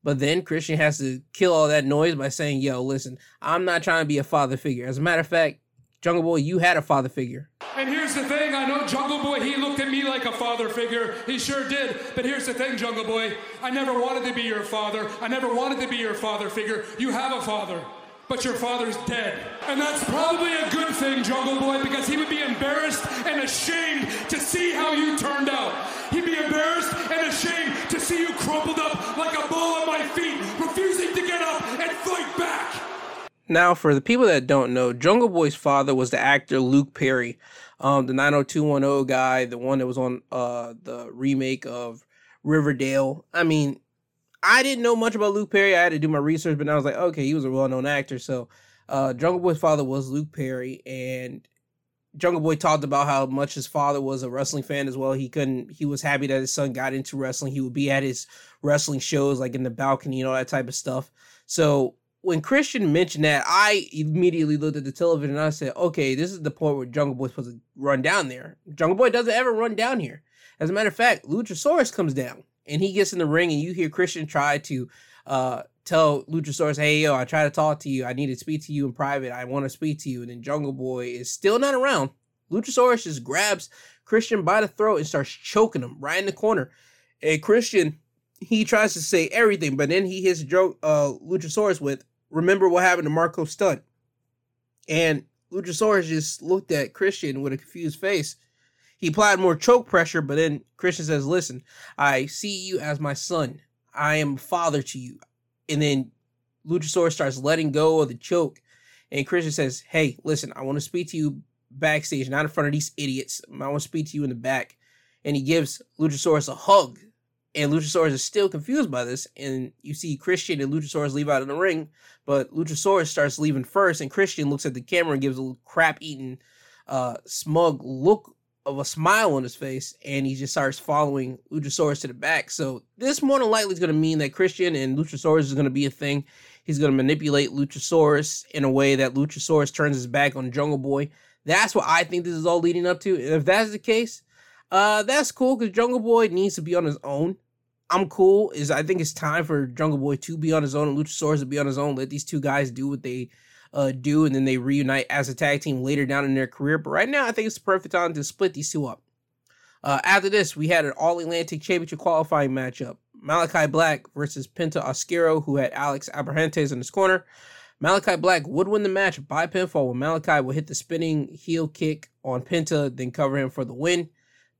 But then Christian has to kill all that noise by saying, yo, listen, I'm not trying to be a father figure. As a matter of fact, Jungle Boy, you had a father figure. And here's the thing I know Jungle me like a father figure. He sure did. But here's the thing, Jungle Boy, I never wanted to be your father. I never wanted to be your father figure. You have a father but your father's dead. And that's probably a good thing, Jungle Boy, because he would be embarrassed and ashamed to see how you turned out. He'd be embarrassed and ashamed to see you crumpled up like a ball at my feet, refusing to get up and fight back. Now, for the people that don't know, Jungle Boy's father was the actor Luke Perry, um, the 90210 guy, the one that was on uh, the remake of Riverdale. I mean, I didn't know much about Luke Perry. I had to do my research, but I was like, okay, he was a well known actor. So, uh, Jungle Boy's father was Luke Perry, and Jungle Boy talked about how much his father was a wrestling fan as well. He couldn't, he was happy that his son got into wrestling. He would be at his wrestling shows, like in the balcony and all that type of stuff. So, when Christian mentioned that, I immediately looked at the television and I said, okay, this is the point where Jungle Boy's supposed to run down there. Jungle Boy doesn't ever run down here. As a matter of fact, Luchasaurus comes down and he gets in the ring and you hear Christian try to uh, tell Luchasaurus, hey, yo, I try to talk to you. I need to speak to you in private. I want to speak to you. And then Jungle Boy is still not around. Luchasaurus just grabs Christian by the throat and starts choking him right in the corner. And Christian, he tries to say everything, but then he hits joke, uh, Luchasaurus with, remember what happened to Marko Stunt. And Luchasaurus just looked at Christian with a confused face he applied more choke pressure, but then Christian says, Listen, I see you as my son. I am father to you. And then Luchasaurus starts letting go of the choke. And Christian says, Hey, listen, I want to speak to you backstage, not in front of these idiots. I want to speak to you in the back. And he gives Luchasaurus a hug. And Luchasaurus is still confused by this. And you see Christian and Luchasaurus leave out of the ring. But Luchasaurus starts leaving first. And Christian looks at the camera and gives a crap eating, uh, smug look of a smile on his face and he just starts following Luchasaurus to the back. So this more than likely is going to mean that Christian and Luchasaurus is going to be a thing. He's going to manipulate Luchasaurus in a way that Luchasaurus turns his back on Jungle Boy. That's what I think this is all leading up to. And if that's the case, uh, that's cool because Jungle Boy needs to be on his own. I'm cool. Is I think it's time for Jungle Boy to be on his own and Luchasaurus to be on his own. Let these two guys do what they uh, do, and then they reunite as a tag team later down in their career. But right now, I think it's the perfect time to split these two up. Uh, after this, we had an All Atlantic Championship qualifying matchup: Malachi Black versus Penta Oscuro, who had Alex Abrahantes in his corner. Malachi Black would win the match by pinfall when Malachi would hit the spinning heel kick on Penta, then cover him for the win.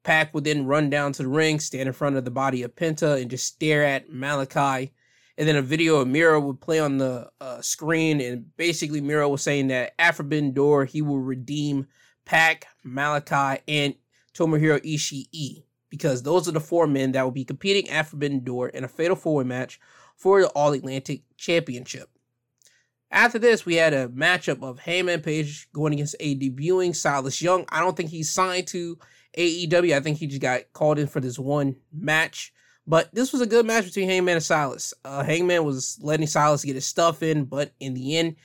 Pac would then run down to the ring, stand in front of the body of Penta, and just stare at Malachi and then a video of Miro would play on the uh, screen, and basically Miro was saying that after Ben Door he will redeem Pac, Malachi, and Tomohiro Ishii because those are the four men that will be competing at Forbidden Door in a Fatal Four Way match for the All Atlantic Championship. After this, we had a matchup of Hangman Page going against a debuting Silas Young. I don't think he's signed to AEW. I think he just got called in for this one match. But this was a good match between Hangman and Silas. Uh, Hangman was letting Silas get his stuff in, but in the end,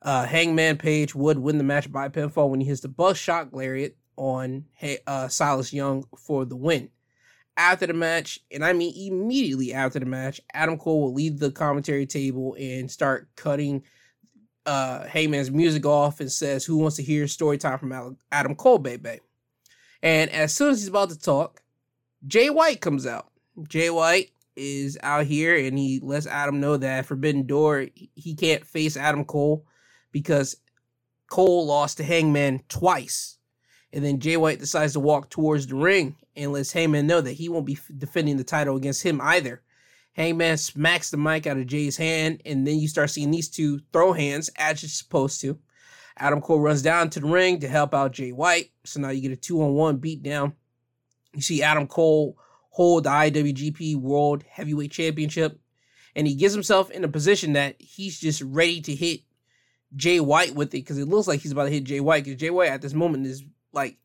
uh, Hangman Page would win the match by pinfall when he hits the buckshot lariat on uh, Silas Young for the win. After the match, and I mean immediately after the match, Adam Cole will leave the commentary table and start cutting uh, Hangman's music off and says, Who wants to hear story time from Adam Cole, baby? And as soon as he's about to talk, Jay White comes out. Jay White is out here and he lets Adam know that Forbidden Door, he can't face Adam Cole because Cole lost to Hangman twice. And then Jay White decides to walk towards the ring and lets Hangman know that he won't be defending the title against him either. Hangman smacks the mic out of Jay's hand, and then you start seeing these two throw hands as you're supposed to. Adam Cole runs down to the ring to help out Jay White. So now you get a two on one beatdown. You see Adam Cole hold the IWGP World Heavyweight Championship, and he gets himself in a position that he's just ready to hit Jay White with it because it looks like he's about to hit Jay White because Jay White at this moment is like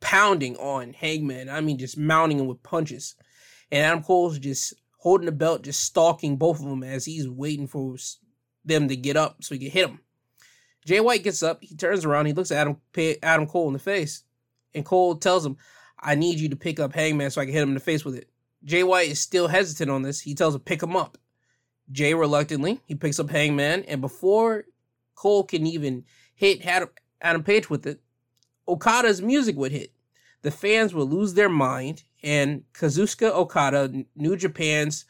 pounding on Hangman. I mean, just mounting him with punches. And Adam Cole's just holding the belt, just stalking both of them as he's waiting for them to get up so he can hit him. Jay White gets up, he turns around, he looks at Adam, Adam Cole in the face, and Cole tells him, I need you to pick up Hangman so I can hit him in the face with it. Jay White is still hesitant on this. He tells him, pick him up. Jay reluctantly, he picks up Hangman, and before Cole can even hit Adam Adam Page with it, Okada's music would hit. The fans would lose their mind, and Kazuchika Okada, New Japan's,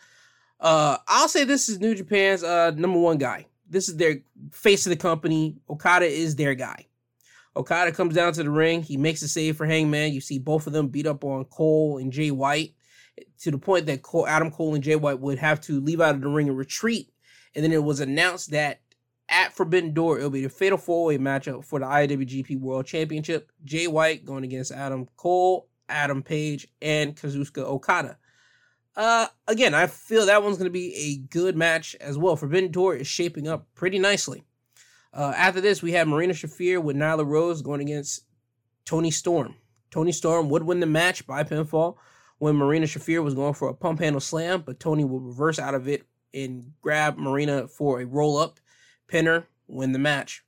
uh, I'll say this is New Japan's uh, number one guy. This is their face of the company. Okada is their guy. Okada comes down to the ring. He makes a save for Hangman. You see both of them beat up on Cole and Jay White to the point that Cole, Adam Cole and Jay White would have to leave out of the ring and retreat. And then it was announced that at Forbidden Door, it'll be the fatal four way matchup for the IWGP World Championship. Jay White going against Adam Cole, Adam Page, and Kazuchika Okada. Uh, again, I feel that one's going to be a good match as well. Forbidden Door is shaping up pretty nicely. Uh, after this, we have Marina Shafir with Nyla Rose going against Toni Storm. Toni Storm would win the match by pinfall when Marina Shafir was going for a pump handle slam, but Toni would reverse out of it and grab Marina for a roll up pinner, win the match.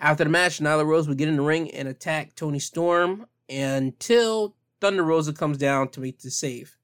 After the match, Nyla Rose would get in the ring and attack Toni Storm until Thunder Rosa comes down to make the save.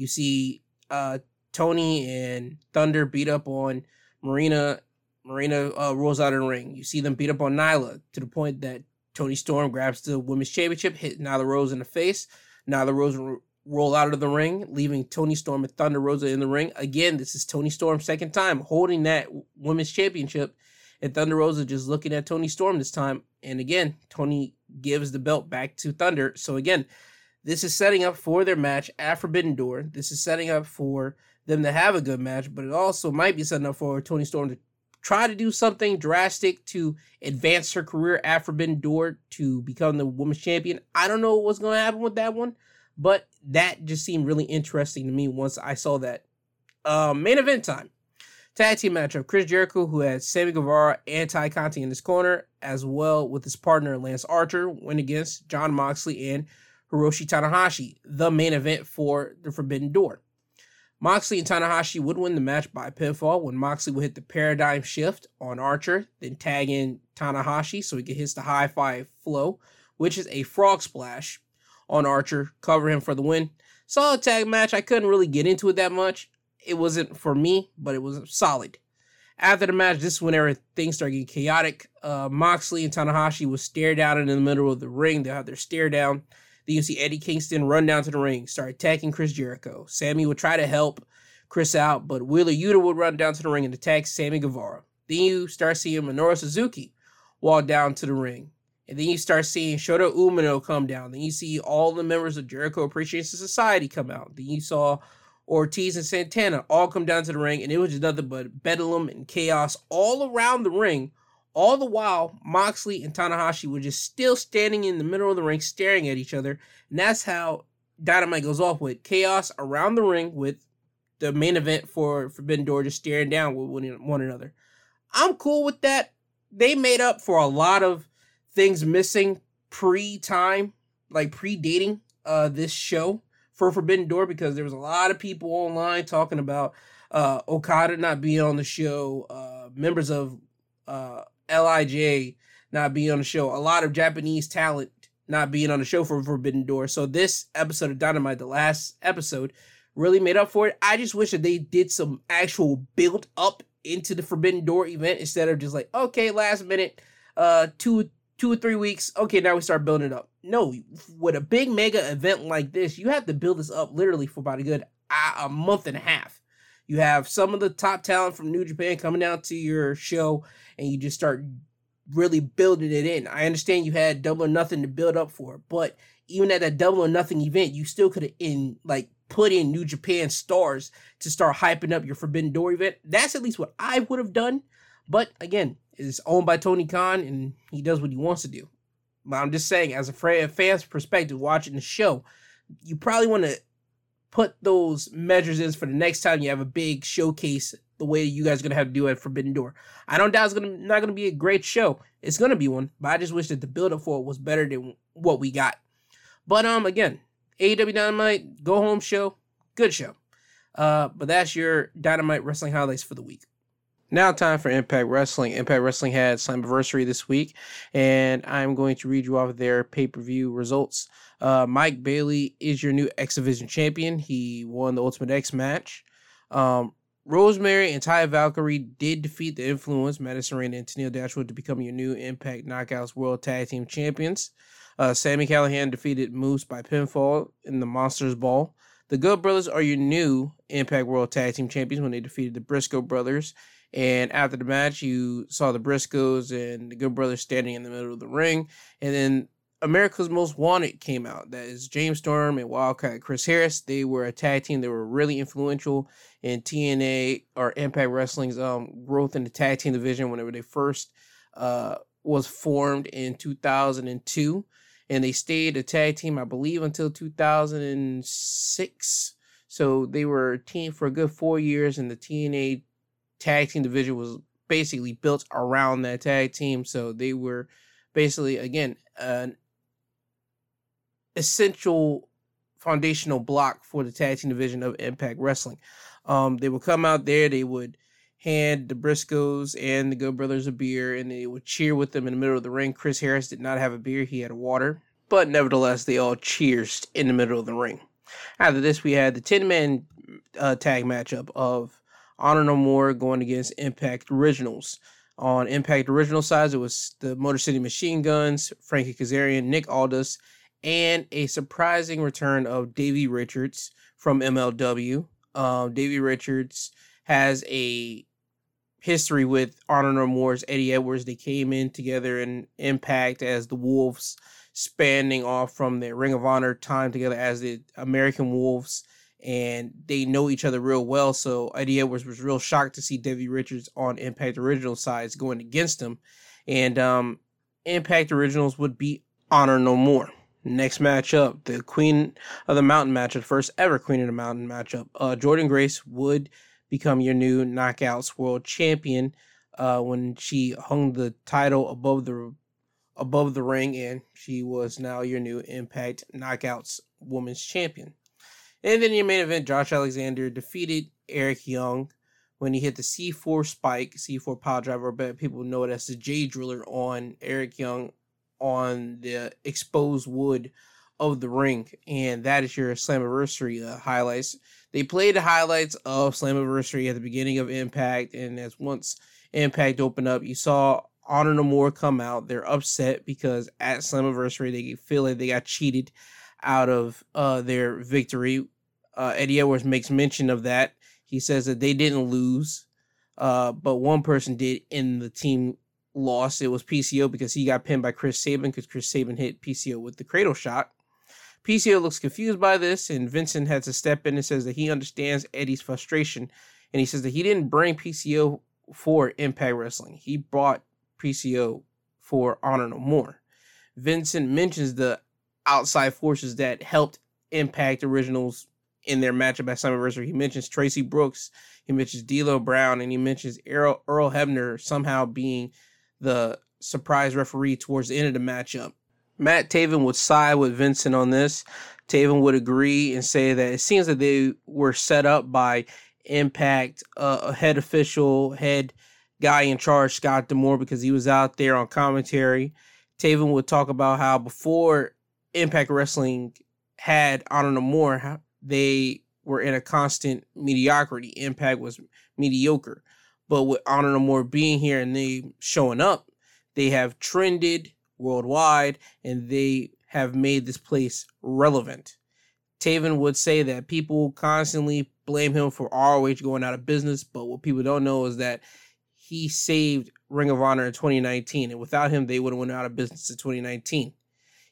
You see uh, Toni and Thunder beat up on Marina. Marina uh, rolls out of the ring. You see them beat up on Nyla to the point that Toni Storm grabs the women's championship, hit Nyla Rose in the face. Nyla Rose roll out of the ring, leaving Toni Storm and Thunder Rosa in the ring. Again, this is Toni Storm's second time holding that women's championship, and Thunder Rosa just looking at Toni Storm this time. And again, Toni gives the belt back to Thunder. So again, this is setting up for their match at Forbidden Door. This is setting up for them to have a good match, but it also might be setting up for Toni Storm to try to do something drastic to advance her career at Forbidden Door to become the women's champion. I don't know what's going to happen with that one. But that just seemed really interesting to me once I saw that. Uh, main event time. Tag team matchup. Chris Jericho, who had Sammy Guevara and Tay Conti in his corner, as well with his partner Lance Archer, went against Jon Moxley and Hiroshi Tanahashi, the main event for the Forbidden Door. Moxley and Tanahashi would win the match by pinfall when Moxley would hit the paradigm shift on Archer, then tag in Tanahashi so he could hit the high five flow, which is a frog splash on Archer, cover him for the win. Solid tag match. I couldn't really get into it that much. It wasn't for me, but it was solid. After the match, this is whenever things started getting chaotic. Uh, Moxley and Tanahashi would stare down in the middle of the ring. They had their stare down. Then you see Eddie Kingston run down to the ring, start attacking Chris Jericho. Sammy would try to help Chris out, but Wheeler Yuta would run down to the ring and attack Sammy Guevara. Then you start seeing Minoru Suzuki walk down to the ring. And then you start seeing Shota Umino come down. Then you see all the members of Jericho Appreciation Society come out. Then you saw Ortiz and Santana all come down to the ring, and it was just nothing but bedlam and chaos all around the ring. All the while, Moxley and Tanahashi were just still standing in the middle of the ring, staring at each other. And that's how Dynamite goes off with chaos around the ring with the main event for Forbidden Door just staring down with one another. I'm cool with that. They made up for a lot of things missing pre-time, like predating uh this show for Forbidden Door because there was a lot of people online talking about uh Okada not being on the show, uh members of uh LIJ not being on the show, a lot of Japanese talent not being on the show for Forbidden Door. So this episode of Dynamite, the last episode, really made up for it. I just wish that they did some actual build up into the Forbidden Door event instead of just like, okay, last minute, uh, two two or three weeks. Okay, now we start building it up. No, with a big mega event like this, you have to build this up literally for about a good uh, a month and a half. You have some of the top talent from New Japan coming down to your show, and you just start really building it in. I understand you had double or nothing to build up for, but even at that double or nothing event, you still could have in like put in New Japan stars to start hyping up your Forbidden Door event. That's at least what I would have done. But again, it's owned by Tony Khan and he does what he wants to do. But I'm just saying, as a fan's perspective, watching the show, you probably want to put those measures in for the next time you have a big showcase the way you guys are gonna have to do at Forbidden Door. I don't doubt it's gonna not gonna be a great show. It's gonna be one, but I just wish that the build up for it was better than what we got. But um, again, AEW Dynamite go home show, good show. Uh, but that's your Dynamite wrestling highlights for the week. Now, time for Impact Wrestling. Impact Wrestling had Slammiversary this week, and I'm going to read you off their pay per view results. Uh, Mike Bailey is your new X Division champion. He won the Ultimate X match. Um, Rosemary and Taya Valkyrie did defeat the Influence, Madison Rayne and Tennille Dashwood to become your new Impact Knockouts World Tag Team Champions. Uh, Sami Callihan defeated Moose by pinfall in the Monsters Ball. The Good Brothers are your new Impact World Tag Team Champions when they defeated the Briscoe Brothers. And after the match, you saw the Briscoes and the Good Brothers standing in the middle of the ring. And then America's Most Wanted came out. That is James Storm and Wildcat Chris Harris. They were a tag team. They were really influential in TNA or Impact Wrestling's um, growth in the tag team division whenever they first uh, was formed in 2002. And they stayed a tag team, I believe, until 2006. So they were a team for a good four years, and the TNA tag team division was basically built around that tag team. So they were basically, again, an essential foundational block for the tag team division of Impact Wrestling. Um, they would come out there, they would hand the Briscoes and the Good Brothers a beer, and they would cheer with them in the middle of the ring. Chris Harris did not have a beer, he had water, but nevertheless, they all cheersed in the middle of the ring. After this, we had the 10 man uh, tag matchup of Honor No More going against Impact Originals. On Impact Original sides, it was the Motor City Machine Guns, Frankie Kazarian, Nick Aldis, and a surprising return of Davey Richards from MLW. Um, Davey Richards has a history with Honor No More's Eddie Edwards. They came in together in Impact as the Wolves, spanning off from their Ring of Honor time together as the American Wolves, and they know each other real well. So Eddie Edwards was real shocked to see Davey Richards on Impact Original sides going against him, and um, Impact Originals would be Honor No More. Next matchup, the Queen of the Mountain matchup, first ever Queen of the Mountain matchup. Uh, Jordynne Grace would become your new Knockouts World Champion uh, when she hung the title above the above the ring, and she was now your new Impact Knockouts Women's Champion. And then your main event, Josh Alexander defeated Eric Young when he hit the C4 spike, C4 pile driver, but people know it as the J Driller on Eric Young on the exposed wood of the ring, and that is your Slammiversary uh, highlights. They played the highlights of Slammiversary at the beginning of Impact, and as once Impact opened up, you saw Honor No More come out. They're upset because at Slammiversary they feel like they got cheated out of uh, their victory. Uh, Eddie Edwards makes mention of that. He says that they didn't lose, uh, but one person did in the team lost. It was PCO because he got pinned by Chris Sabin because Chris Sabin hit PCO with the cradle shot. PCO looks confused by this, and Vincent had to step in and says that he understands Eddie's frustration. And he says that he didn't bring PCO for Impact Wrestling, he brought PCO for Honor No More. Vincent mentions the outside forces that helped Impact Originals in their matchup at Slammiversary. He mentions Traci Brooks, he mentions D'Lo Brown, and he mentions Earl, Earl Hebner somehow being the surprise referee towards the end of the matchup. Matt Taven would side with Vincent on this. Taven would agree and say that it seems that they were set up by Impact, uh, head official, head guy in charge, Scott D'Amore, because he was out there on commentary. Taven would talk about how before Impact Wrestling had Honor No More, they were in a constant mediocrity. Impact was mediocre. But with Honor No More being here and they showing up, they have trended worldwide and they have made this place relevant. Taven would say that people constantly blame him for ROH going out of business, but what people don't know is that he saved Ring of Honor in 2019, and without him, they would have went out of business in 2019.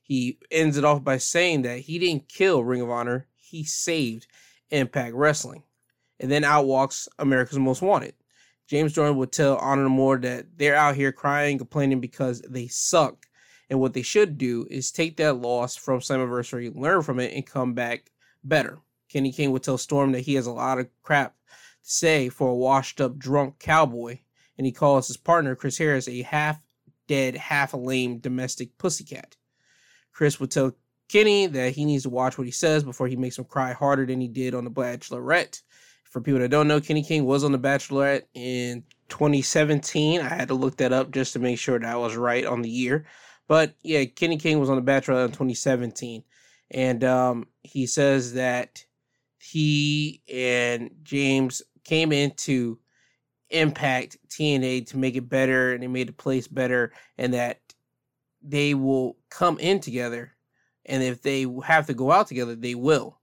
He ends it off by saying that he didn't kill Ring of Honor, he saved Impact Wrestling. And then out walks America's Most Wanted. James Storm would tell Honor No More that they're out here crying, complaining because they suck. And what they should do is take that loss from Slammiversary, learn from it, and come back better. Kenny King would tell Storm that he has a lot of crap to say for a washed up drunk cowboy, and he calls his partner Chris Harris a half dead, half lame domestic pussycat. Chris would tell Kenny that he needs to watch what he says before he makes him cry harder than he did on The Bachelorette. For people that don't know, Kenny King was on The Bachelorette in 2017. I had to look that up just to make sure that I was right on the year. But yeah, Kenny King was on The Bachelorette in 2017. And um, he says that he and James came into Impact TNA to make it better and they made the place better and that they will come in together and if they have to go out together, they will.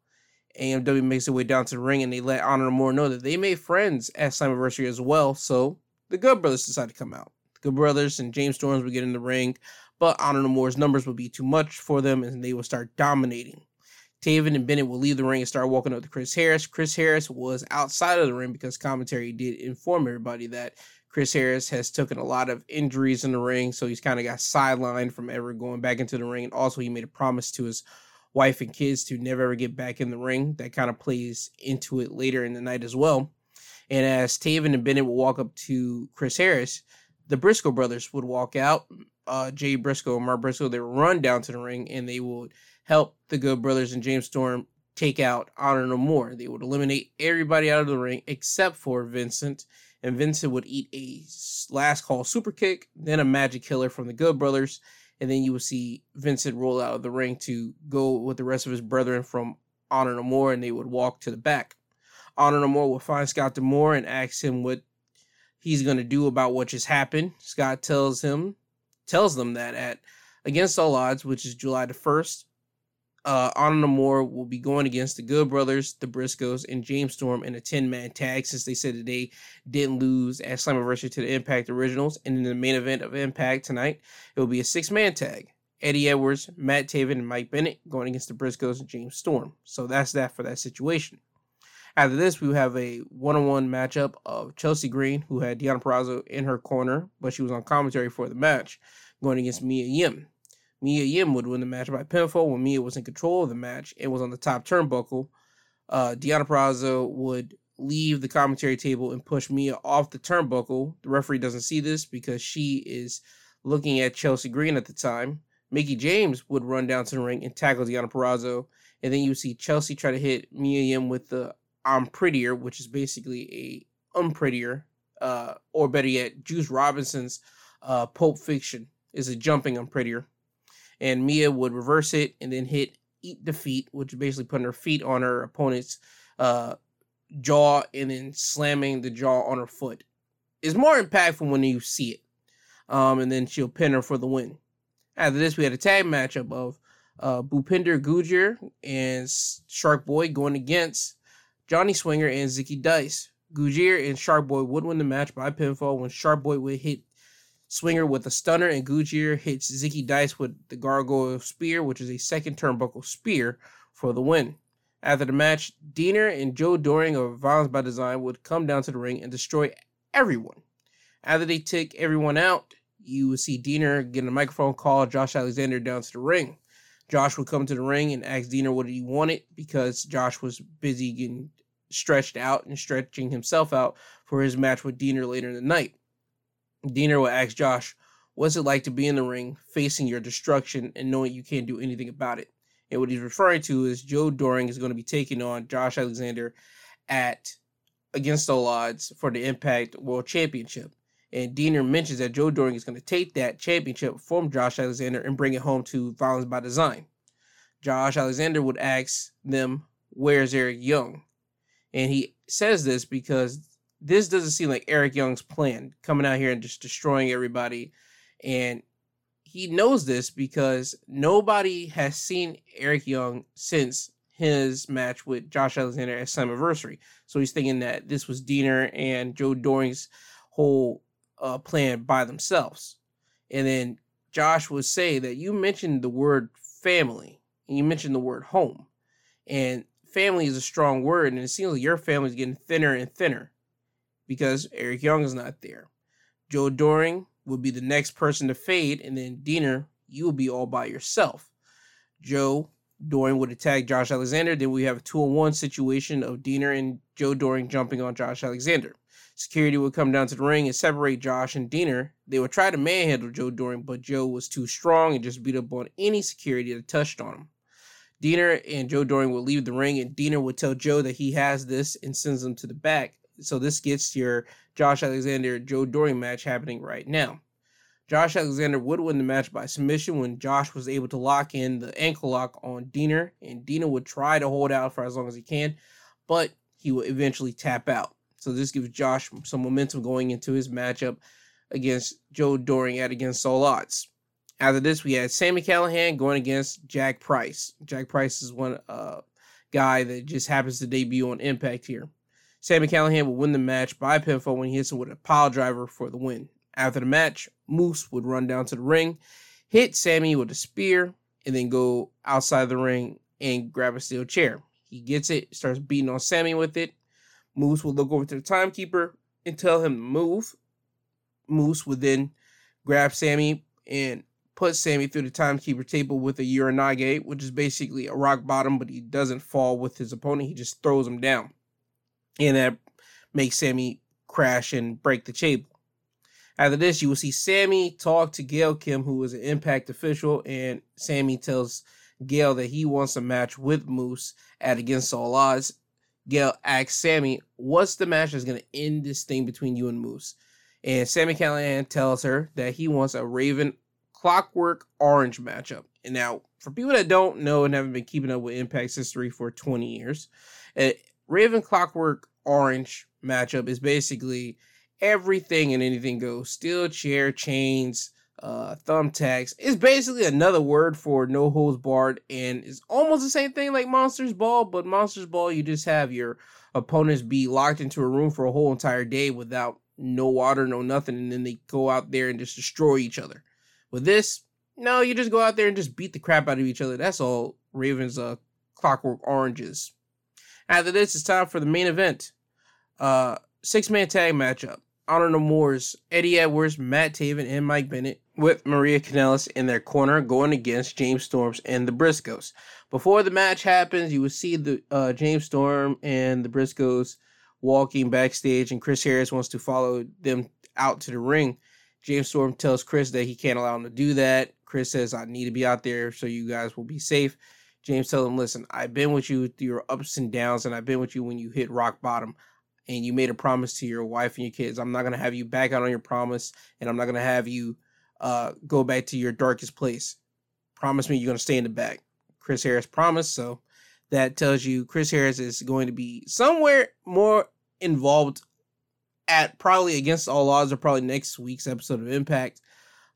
AMW makes their way down to the ring and they let Honor More know that they made friends at Slammiversary as well. So the Good Brothers decided to come out. The Good Brothers and James Storms would get in the ring, but Honor No More's numbers would be too much for them and they would start dominating. Taven and Bennett will leave the ring and start walking up to Chris Harris. Chris Harris was outside of the ring because commentary did inform everybody that Chris Harris has taken a lot of injuries in the ring, so he's kind of got sidelined from ever going back into the ring. And also, he made a promise to his wife and kids to never ever get back in the ring. That kind of plays into it later in the night as well. And as Taven and Bennett would walk up to Chris Harris, the Briscoe brothers would walk out. Uh, Jay Briscoe and Mark Briscoe, they would run down to the ring and they would help the Good Brothers and James Storm take out Honor No More. They would eliminate everybody out of the ring except for Vincent, and Vincent would eat a last call super kick, then a magic killer from the Good Brothers, and then you would see Vincent roll out of the ring to go with the rest of his brethren from Honor No More, and they would walk to the back. Honor No More would find Scott D'Amore and ask him what he's going to do about what just happened. Scott tells him, tells them that at Against All Odds, which is July the 1st, uh, No More will be going against the Good Brothers, the Briscoes, and James Storm in a 10 man tag since they said that they didn't lose at Slammiversary to the Impact Originals. And in the main event of Impact tonight, it will be a six man tag. Eddie Edwards, Matt Taven, and Mike Bennett going against the Briscoes and James Storm. So that's that for that situation. After this, we have a one on one matchup of Chelsea Green, who had Deonna Purrazzo in her corner, but she was on commentary for the match, going against Mia Yim. Mia Yim would win the match by pinfall when Mia was in control of the match and was on the top turnbuckle. Uh, Deonna Purrazzo would leave the commentary table and push Mia off the turnbuckle. The referee doesn't see this because she is looking at Chelsea Green at the time. Mickie James would run down to the ring and tackle Deonna Purrazzo. And then you see Chelsea try to hit Mia Yim with the I'm Prettier, which is basically a unprettier, uh, or better yet, Juice Robinson's uh, Pulp Friction is a jumping Unprettier and Mia would reverse it and then hit eat defeat, which basically putting her feet on her opponent's uh, jaw and then slamming the jaw on her foot. It's more impactful when you see it. Um, and then she'll pin her for the win. After this, we had a tag matchup of uh, Bhupinder Gujjar and Shark Boy going against Johnny Swinger and Zicky Dice. Gujjar and Shark Boy would win the match by pinfall when Shark Boy would hit Swinger with a stunner, and Gujjar hits Zicky Dice with the Gargoyle Spear, which is a second turnbuckle spear for the win. After the match, Deaner and Joe Doering of Violence by Design would come down to the ring and destroy everyone. After they take everyone out, you would see Deaner get a microphone call Josh Alexander down to the ring. Josh would come to the ring and ask Deaner what he wanted because Josh was busy getting stretched out and stretching himself out for his match with Deaner later in the night. Deaner will ask Josh, What's it like to be in the ring, facing your destruction, and knowing you can't do anything about it? And what he's referring to is Joe Doering is going to be taking on Josh Alexander at Against All Odds for the Impact World Championship. And Deaner mentions that Joe Doering is going to take that championship from Josh Alexander and bring it home to Violence by Design. Josh Alexander would ask them, Where's Eric Young? And he says this because this doesn't seem like Eric Young's plan, coming out here and just destroying everybody. And he knows this because nobody has seen Eric Young since his match with Josh Alexander at Slammiversary. So he's thinking that this was Deaner and Joe Doering's whole uh, plan by themselves. And then Josh would say that you mentioned the word family and you mentioned the word home. And family is a strong word, and it seems like your family is getting thinner and thinner because Eric Young is not there. Joe Doering will be the next person to fade, and then Deaner, you will be all by yourself. Joe Doering would attack Josh Alexander. Then we have a two on one situation of Deaner and Joe Doering jumping on Josh Alexander. Security would come down to the ring and separate Josh and Deaner. They would try to manhandle Joe Doering, but Joe was too strong and just beat up on any security that touched on him. Deaner and Joe Doring would leave the ring, and Deaner would tell Joe that he has this and sends him to the back. So this gets your Josh Alexander Joe Doering match happening right now. Josh Alexander would win the match by submission when Josh was able to lock in the ankle lock on Deaner, and Deaner would try to hold out for as long as he can, but he would eventually tap out. So this gives Josh some momentum going into his matchup against Joe Doering at against all odds. After this, we had Sami Callihan going against Jack Price. Jack Price is one uh, guy that just happens to debut on Impact here. Sami Callihan will win the match by pinfall when he hits him with a pile driver for the win. After the match, Moose would run down to the ring, hit Sammy with a spear, and then go outside the ring and grab a steel chair. He gets it, starts beating on Sammy with it, Moose would look over to the timekeeper and tell him to move. Moose would then grab Sammy and put Sammy through the timekeeper table with a Uranage, which is basically a rock bottom, but he doesn't fall with his opponent. He just throws him down. And that makes Sammy crash and break the table. After this, you will see Sammy talk to Gail Kim, who is an impact official, and Sammy tells Gail that he wants a match with Moose at Against All Odds. Gail asks Sammy, what's the match that's going to end this thing between you and Moose? And Sami Callihan tells her that he wants a Raven Clockwork Orange matchup. And now, for people that don't know and haven't been keeping up with Impact's history for 20 years, a Raven Clockwork Orange matchup is basically everything and anything goes. Steel chair, chains, uh, thumbtacks. It's basically another word for no holds barred, and it's almost the same thing like Monsters Ball, but Monsters Ball you just have your opponents be locked into a room for a whole entire day without no water, no nothing, and then they go out there and just destroy each other. With this, no, you just go out there and just beat the crap out of each other. That's all Ravens uh Clockwork Oranges. After this, it's time for the main event. Uh six man tag matchup. Honor No More's Eddie Edwards, Matt Taven, and Mike Bennett with Maria Kanellis in their corner going against James Storms and the Briscoes. Before the match happens, you will see the uh, James Storm and the Briscoes walking backstage, and Chris Harris wants to follow them out to the ring. James Storm tells Chris that he can't allow him to do that. Chris says, I need to be out there so you guys will be safe. James tells him, Listen, I've been with you through your ups and downs, and I've been with you when you hit rock bottom and you made a promise to your wife and your kids. I'm not gonna have you back out on your promise, and I'm not gonna have you uh, go back to your darkest place. Promise me you're gonna stay in the back. Chris Harris promised, so that tells you Chris Harris is going to be somewhere more involved at probably against all odds or probably next week's episode of Impact.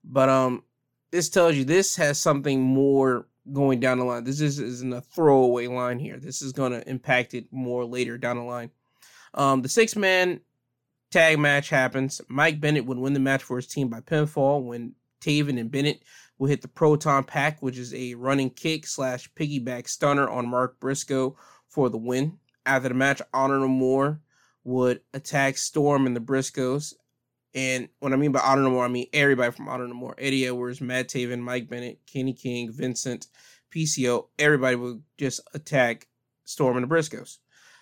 But um this tells you this has something more going down the line. This is, isn't a throwaway line here. This is going to impact it more later down the line. Um, the six man tag match happens. Mike Bennett would win the match for his team by pinfall when Taven and Bennett will hit the Proton Pack, which is a running kick slash piggyback stunner on Mark Briscoe for the win. After the match, Honor No More would attack Storm and the Briscoes. And what I mean by Honor No More, I mean everybody from Honor No More. Eddie Edwards, Matt Taven, Mike Bennett, Kenny King, Vincent, PCO. Everybody would just attack Storm and the Briscoes.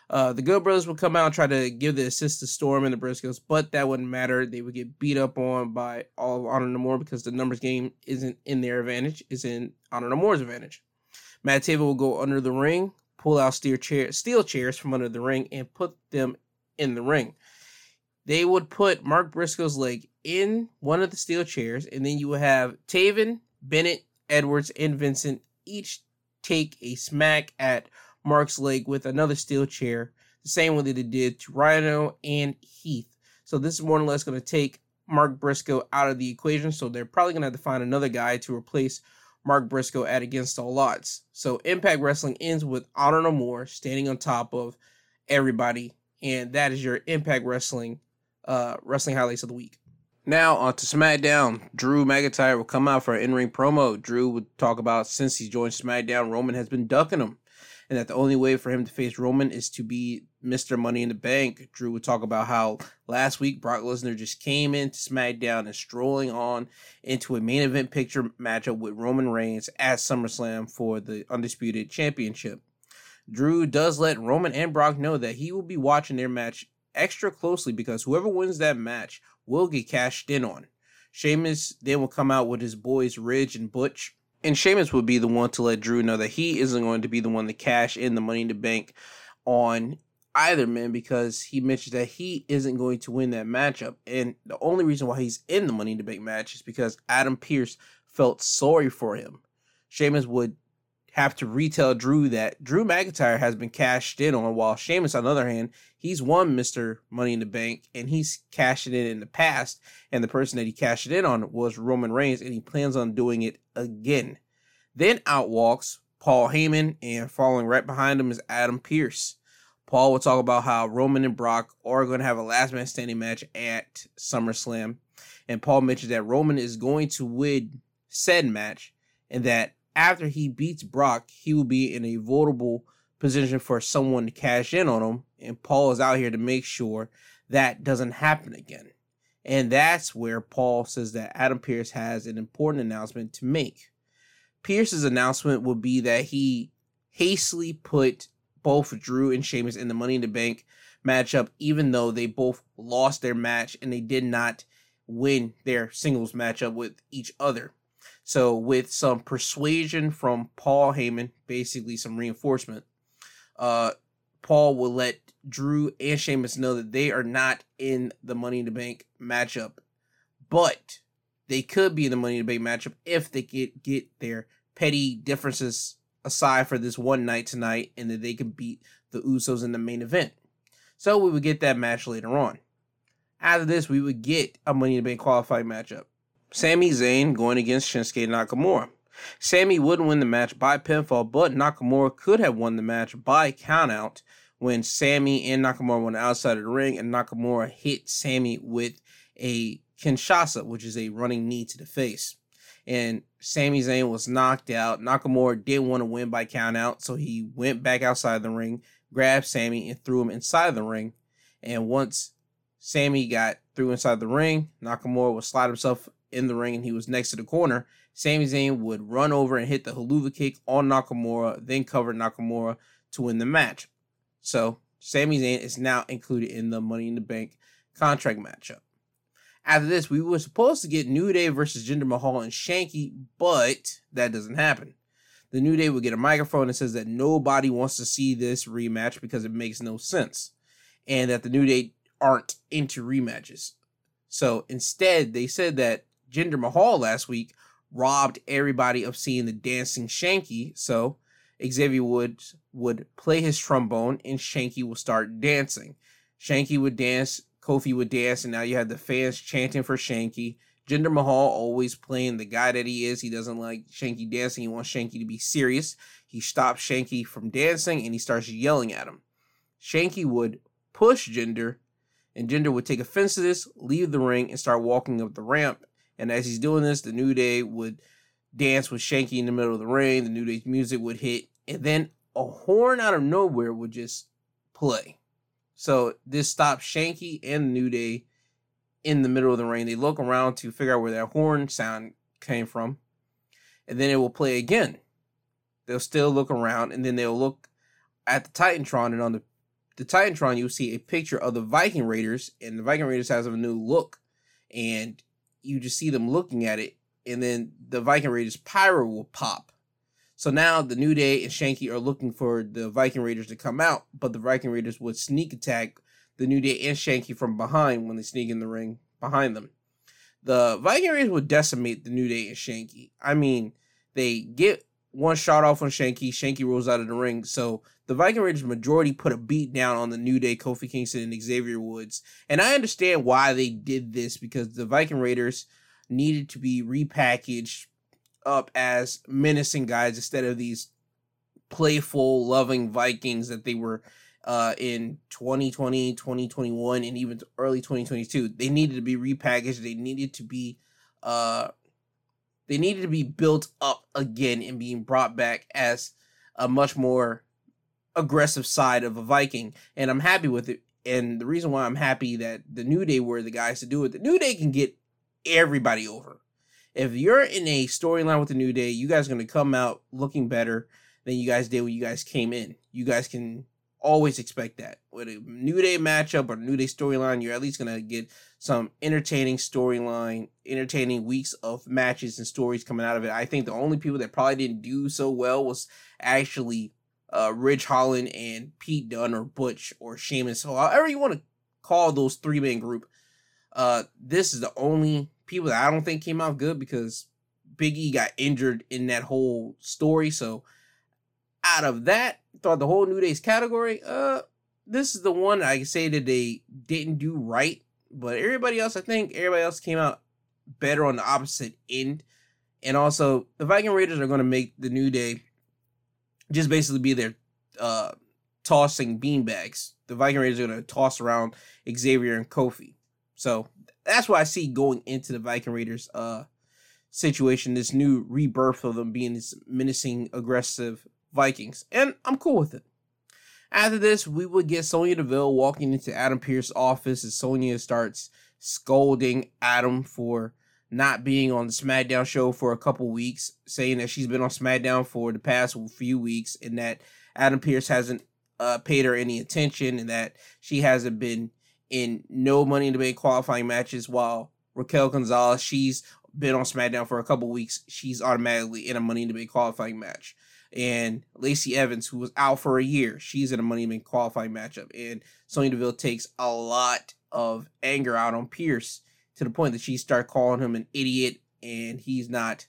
Uh, the Good Brothers would come out and try to give the assist to Storm and the Briscoes, but that wouldn't matter. They would get beat up on by all of Honor No More because the numbers game isn't in their advantage, is in Honor No More's advantage. Matt Taven will go under the ring, pull out steel, chair, steel chairs from under the ring, and put them in the ring. They would put Mark Briscoe's leg in one of the steel chairs, and then you would have Taven, Bennett, Edwards, and Vincent each take a smack at Mark's leg with another steel chair the same way that they did to Rhino and Heath. So this is more or less going to take Mark Briscoe out of the equation. So they're probably going to have to find another guy to replace Mark Briscoe at Against All Odds. So Impact Wrestling ends with Honor No More standing on top of everybody. And that is your Impact Wrestling uh, wrestling highlights of the week. Now on to SmackDown. Drew McIntyre will come out for an in-ring promo. Drew would talk about since he joined SmackDown, Roman has been ducking him, and that the only way for him to face Roman is to be Mr. Money in the Bank. Drew would talk about how last week Brock Lesnar just came into SmackDown and strolling on into a main event picture matchup with Roman Reigns at SummerSlam for the Undisputed Championship. Drew does let Roman and Brock know that he will be watching their match extra closely because whoever wins that match will get cashed in on. Sheamus then will come out with his boys Ridge and Butch. And Sheamus would be the one to let Drew know that he isn't going to be the one to cash in the money in the bank on either man because he mentioned that he isn't going to win that matchup. And the only reason why he's in the money in the bank match is because Adam Pearce felt sorry for him. Sheamus would have to retell Drew that Drew McIntyre has been cashed in on, while Sheamus, on the other hand, he's won Mr. Money in the Bank and he's cashed it in in the past. And the person that he cashed it in on was Roman Reigns, and he plans on doing it again. Then out walks Paul Heyman, and following right behind him is Adam Pearce. Paul will talk about how Roman and Brock are going to have a last man standing match at SummerSlam. And Paul mentions that Roman is going to win said match and that after he beats Brock, he will be in a vulnerable position for someone to cash in on him. And Paul is out here to make sure that doesn't happen again. And that's where Paul says that Adam Pearce has an important announcement to make. Pearce's announcement will be that he hastily put both Drew and Sheamus in the Money in the Bank matchup, even though they both lost their match and they did not win their singles matchup with each other. So, with some persuasion from Paul Heyman, basically some reinforcement, uh, Paul will let Drew and Sheamus know that they are not in the Money in the Bank matchup, but they could be in the Money in the Bank matchup if they get get their petty differences aside for this one night tonight, and that they can beat the Usos in the main event. So we would get that match later on. After this, we would get a Money in the Bank qualifying matchup. Sami Zayn going against Shinsuke Nakamura. Sami wouldn't win the match by pinfall, but Nakamura could have won the match by countout when Sami and Nakamura went outside of the ring and Nakamura hit Sami with a Kinshasa, which is a running knee to the face. And Sami Zayn was knocked out. Nakamura didn't want to win by countout, so he went back outside the ring, grabbed Sami, and threw him inside the ring. And once Sami got through inside the ring, Nakamura would slide himself in the ring and he was next to the corner, Sami Zayn would run over and hit the Helluva kick on Nakamura, then cover Nakamura to win the match. So Sami Zayn is now included in the Money in the Bank contract matchup. After this, we were supposed to get New Day versus Jinder Mahal and Shanky, but that doesn't happen. The New Day would get a microphone and says that nobody wants to see this rematch because it makes no sense, and that the New Day aren't into rematches. So instead, they said that Jinder Mahal last week robbed everybody of seeing the dancing Shanky. So Xavier Woods would play his trombone and Shanky would start dancing. Shanky would dance, Kofi would dance, and now you have the fans chanting for Shanky. Jinder Mahal always playing the guy that he is. He doesn't like Shanky dancing. He wants Shanky to be serious. He stops Shanky from dancing and he starts yelling at him. Shanky would push Jinder, and Jinder would take offense to this, leave the ring, and start walking up the ramp. And as he's doing this, the New Day would dance with Shanky in the middle of the ring. The New Day's music would hit, and then a horn out of nowhere would just play. So this stops Shanky and New Day in the middle of the ring. They look around to figure out where that horn sound came from, and then it will play again. They'll still look around, and then they'll look at the Titantron, and on the the Titantron, you'll see a picture of the Viking Raiders, and the Viking Raiders has a new look, and you just see them looking at it, and then the Viking Raiders pyro will pop. So now the New Day and Shanky are looking for the Viking Raiders to come out, but the Viking Raiders would sneak attack the New Day and Shanky from behind when they sneak in the ring behind them. The Viking Raiders would decimate the New Day and Shanky. I mean, they get one shot off on Shanky. Shanky rolls out of the ring. So the Viking Raiders majority put a beat down on the New Day, Kofi Kingston, and Xavier Woods. And I understand why they did this because the Viking Raiders needed to be repackaged up as menacing guys instead of these playful, loving Vikings that they were uh, in 2020, 2021, and even early 2022. They needed to be repackaged. They needed to be uh, they needed to be built up again and being brought back as a much more aggressive side of a Viking. And I'm happy with it. And the reason why I'm happy that the New Day were the guys to do it, the New Day can get everybody over. If you're in a storyline with the New Day, you guys are going to come out looking better than you guys did when you guys came in. You guys can always expect that. With a New Day matchup or New Day storyline, you're at least going to get some entertaining storyline, entertaining weeks of matches and stories coming out of it. I think the only people that probably didn't do so well was actually uh, Ridge Holland and Pete Dunne or Butch or Sheamus. So however you want to call those three man group, uh, this is the only people that I don't think came out good because Big E got injured in that whole story. So out of that, thought the whole New Day's category, uh, this is the one I say that they didn't do right but everybody else, I think everybody else came out better on the opposite end. And also, the Viking Raiders are going to make the New Day just basically be there uh, tossing beanbags. The Viking Raiders are going to toss around Xavier and Kofi. So that's what I see going into the Viking Raiders uh, situation, this new rebirth of them being this menacing, aggressive Vikings. And I'm cool with it. After this, we would get Sonya Deville walking into Adam Pearce's office as Sonya starts scolding Adam for not being on the SmackDown show for a couple weeks, saying that she's been on SmackDown for the past few weeks and that Adam Pearce hasn't uh, paid her any attention and that she hasn't been in no Money the Bank qualifying matches while Raquel Gonzalez, she's been on SmackDown for a couple weeks. She's automatically in a Money the Bank qualifying match and Lacey Evans, who was out for a year, she's in a Money in qualifying matchup. And Sonya Deville takes a lot of anger out on Pearce to the point that she starts calling him an idiot and he's not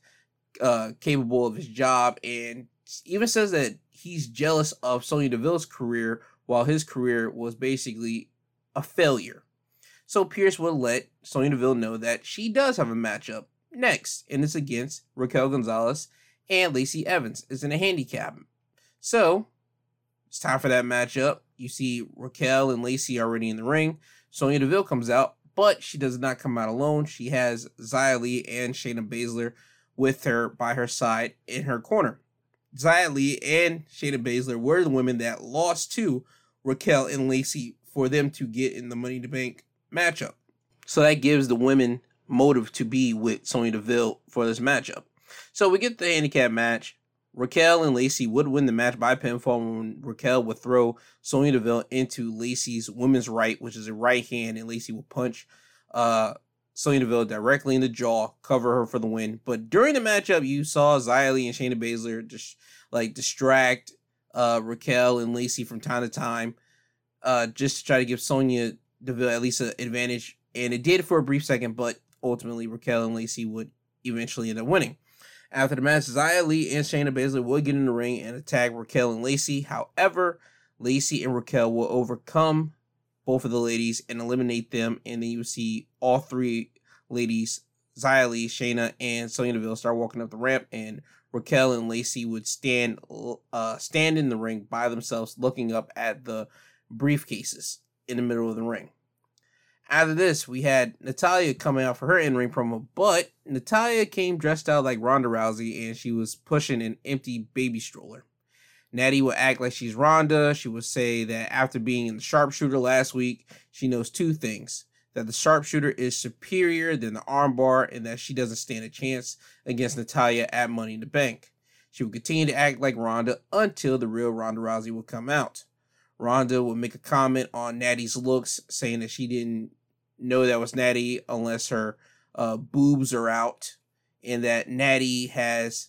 uh, capable of his job. And even says that he's jealous of Sonya Deville's career while his career was basically a failure. So Pearce will let Sonya Deville know that she does have a matchup next, and it's against Raquel Gonzalez and Lacey Evans is in a handicap. So it's time for that matchup. You see Raquel and Lacey already in the ring. Sonya Deville comes out, but she does not come out alone. She has Xia and Shayna Baszler with her by her side in her corner. Xia and Shayna Baszler were the women that lost to Raquel and Lacey for them to get in the Money in the Bank matchup. So that gives the women motive to be with Sonya Deville for this matchup. So we get the handicap match. Raquel and Lacey would win the match by pinfall when Raquel would throw Sonya Deville into Lacey's women's right, which is a right hand, and Lacey would punch uh, Sonya Deville directly in the jaw, cover her for the win. But during the matchup, you saw Li and Shayna Baszler just like distract uh, Raquel and Lacey from time to time, uh, just to try to give Sonya Deville at least an advantage. And it did for a brief second, but ultimately Raquel and Lacey would eventually end up winning. After the match, Xia Li and Shayna Baszler would get in the ring and attack Raquel and Lacey. However, Lacey and Raquel will overcome both of the ladies and eliminate them. And then you see all three ladies, Xia Li, Shayna, and Sonya Deville, start walking up the ramp. And Raquel and Lacey would stand uh, stand in the ring by themselves, looking up at the briefcases in the middle of the ring. After this, we had Natalya coming out for her in ring promo, but Natalya came dressed out like Ronda Rousey and she was pushing an empty baby stroller. Natty would act like she's Ronda. She would say that after being in the sharpshooter last week, she knows two things that the sharpshooter is superior than the armbar and that she doesn't stand a chance against Natalya at Money in the Bank. She will continue to act like Ronda until the real Ronda Rousey will come out. Ronda will make a comment on Natty's looks, saying that she didn't know that was Natty unless her uh, boobs are out, and that Natty has,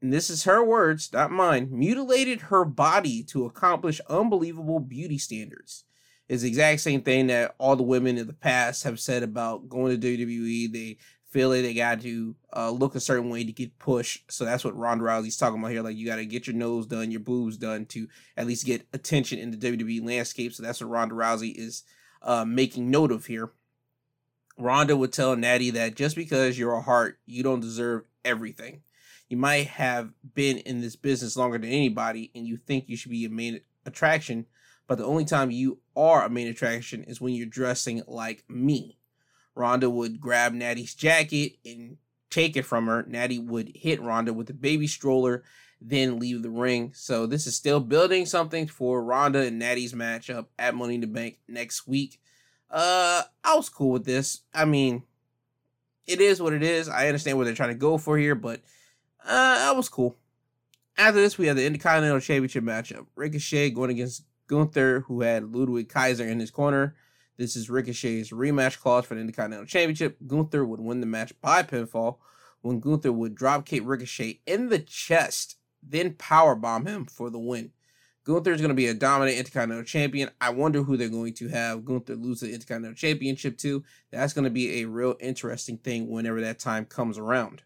and this is her words, not mine, mutilated her body to accomplish unbelievable beauty standards. It's the exact same thing that all the women in the past have said about going to WWE. They feel like they got to uh, look a certain way to get pushed. So that's what Ronda Rousey's talking about here. Like you got to get your nose done, your boobs done to at least get attention in the WWE landscape. So that's what Ronda Rousey is uh, making note of here. Ronda would tell Natty that just because you're a heart, you don't deserve everything. You might have been in this business longer than anybody, and you think you should be a main attraction, but the only time you are a main attraction is when you're dressing like me. Ronda would grab Natty's jacket and take it from her. Natty would hit Ronda with a baby stroller, then leave the ring. So this is still building something for Ronda and Natty's matchup at Money in the Bank next week. Uh, I was cool with this. I mean, it is what it is. I understand what they're trying to go for here, but uh, that was cool. After this, we have the Intercontinental Championship matchup. Ricochet going against Gunther, who had Ludwig Kaiser in his corner. This is Ricochet's rematch clause for the Intercontinental Championship. Gunther would win the match by pinfall when Gunther would dropkick Ricochet in the chest, then power bomb him for the win. Gunther is going to be a dominant Intercontinental Champion. I wonder who they're going to have Gunther lose the Intercontinental Championship to. That's going to be a real interesting thing whenever that time comes around.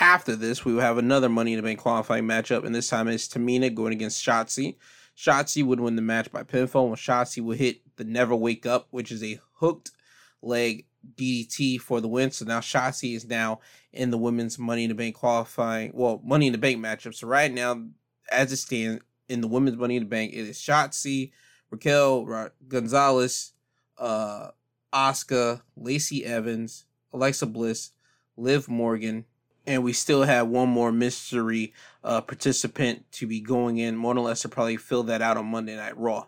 After this, we will have another Money in the Bank qualifying matchup, and this time it's Tamina going against Shotzi. Shotzi would win the match by pinfall, when Shotzi would hit the Never Wake Up, which is a hooked leg DDT for the win. So now Shotzi is now in the women's Money in the Bank qualifying, well, Money in the Bank matchup. So right now, as it stands, in the women's Money in the Bank. It is Shotzi, Raquel Gonzalez, uh, Asuka, Lacey Evans, Alexa Bliss, Liv Morgan, and we still have one more mystery uh, participant to be going in. Mona Less will probably fill that out on Monday Night Raw.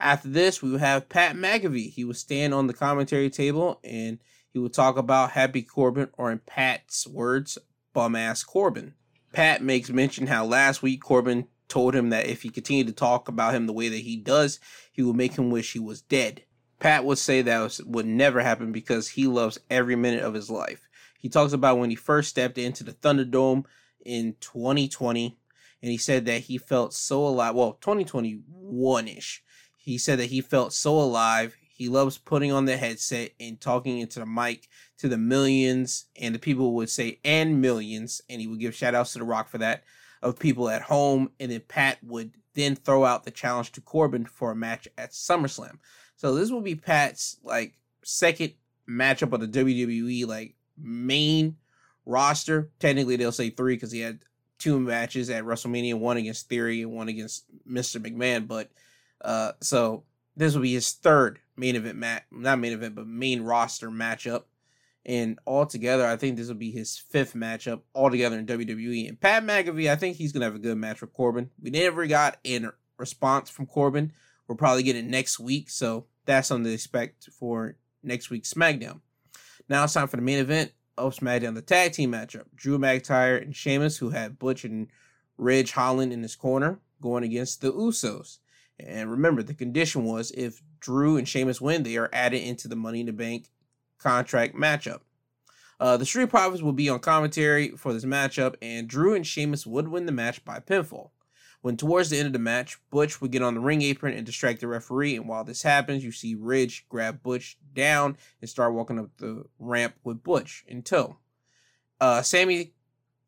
After this, we will have Pat McAfee. He will stand on the commentary table and he will talk about Happy Corbin, or in Pat's words, bum ass Corbin. Pat makes mention how last week Corbin told him that if he continued to talk about him the way that he does, he would make him wish he was dead. Pat would say that would never happen because he loves every minute of his life. He talks about when he first stepped into the Thunderdome in 2020, and he said that he felt so alive. Well, 2021 ish. He said that he felt so alive. He loves putting on the headset and talking into the mic to the millions, and the people would say, and millions, and he would give shout outs to The Rock for that of people at home, and then Pat would then throw out the challenge to Corbin for a match at SummerSlam. So this will be Pat's like second matchup on the WWE like main roster. Technically, they'll say three because he had two matches at WrestleMania, one against Theory and one against Mr. McMahon. But uh, so this will be his third main event match, not main event, but main roster matchup. And altogether, I think this will be his fifth matchup altogether in WWE. And Pat McAfee, I think he's to have a good match with Corbin. We never got a response from Corbin. We'll probably get it next week. So that's something to expect for next week's SmackDown. Now it's time for the main event of SmackDown, the tag team matchup. Drew McIntyre and Sheamus, who had Butch and Ridge Holland in his corner, going against the Usos. And remember, the condition was if Drew and Sheamus win, they are added into the Money in the Bank contract matchup. Uh, the Street Profits will be on commentary for this matchup, and Drew and Sheamus would win the match by pinfall. When towards the end of the match, Butch would get on the ring apron and distract the referee, and while this happens, you see Ridge grab Butch down and start walking up the ramp with Butch in tow. Uh, Sami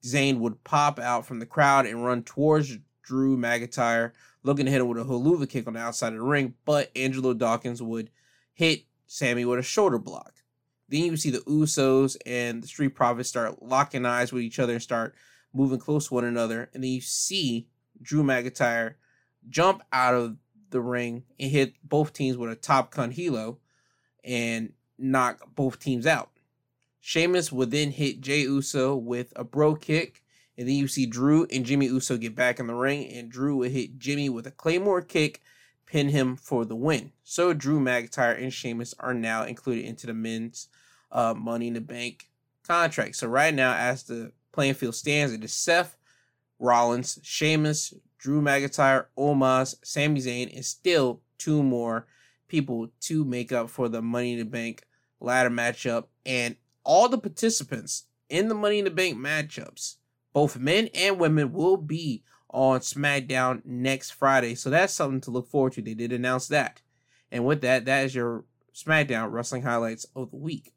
Zayn would pop out from the crowd and run towards Drew McIntyre, looking to hit him with a Helluva kick on the outside of the ring, but Angelo Dawkins would hit Sami with a shoulder block. Then you see the Usos and the Street Profits start locking eyes with each other and start moving close to one another. And then you see Drew McIntyre jump out of the ring and hit both teams with a Tope con Hilo and knock both teams out. Sheamus would then hit Jey Uso with a bro kick. And then you see Drew and Jimmy Uso get back in the ring, and Drew would hit Jimmy with a Claymore kick, pin him for the win. So Drew McIntyre and Sheamus are now included into the men's uh, Money in the Bank contract. So right now, as the playing field stands, it is Seth Rollins, Sheamus, Drew McIntyre, Omos, Sami Zayn, and still two more people to make up for the Money in the Bank ladder matchup. And all the participants in the Money in the Bank matchups, both men and women, will be on SmackDown next Friday. So that's something to look forward to. They did announce that. And with that, that is your SmackDown wrestling highlights of the week.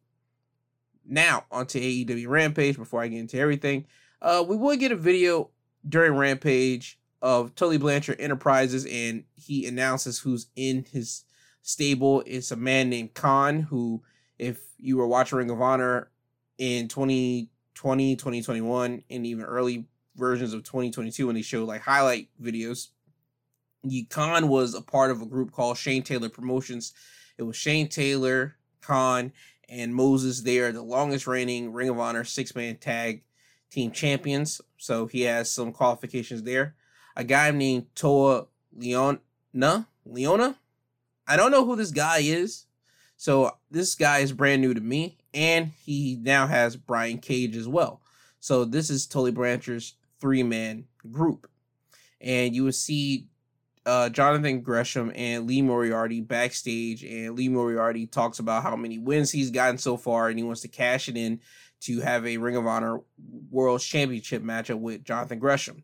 Now, onto AEW Rampage before I get into everything. Uh, we will get a video during Rampage of Tully Blanchard Enterprises, and he announces who's in his stable. It's a man named Kaun, who, if you were watching Ring of Honor in 2020, 2021, and even early versions of 2022 when they showed like highlight videos, Kaun was a part of a group called Shane Taylor Promotions. It was Shane Taylor, Kaun, and Moses. They are the longest reigning Ring of Honor six man tag team champions. So he has some qualifications there. A guy named Toa Liona. Liona? I don't know who this guy is. So this guy is brand new to me. And he now has Brian Cage as well. So this is Tully Blanchard's three man group. And you will see uh, Jonathan Gresham and Lee Moriarty backstage, and Lee Moriarty talks about how many wins he's gotten so far, and he wants to cash it in to have a Ring of Honor World Championship matchup with Jonathan Gresham.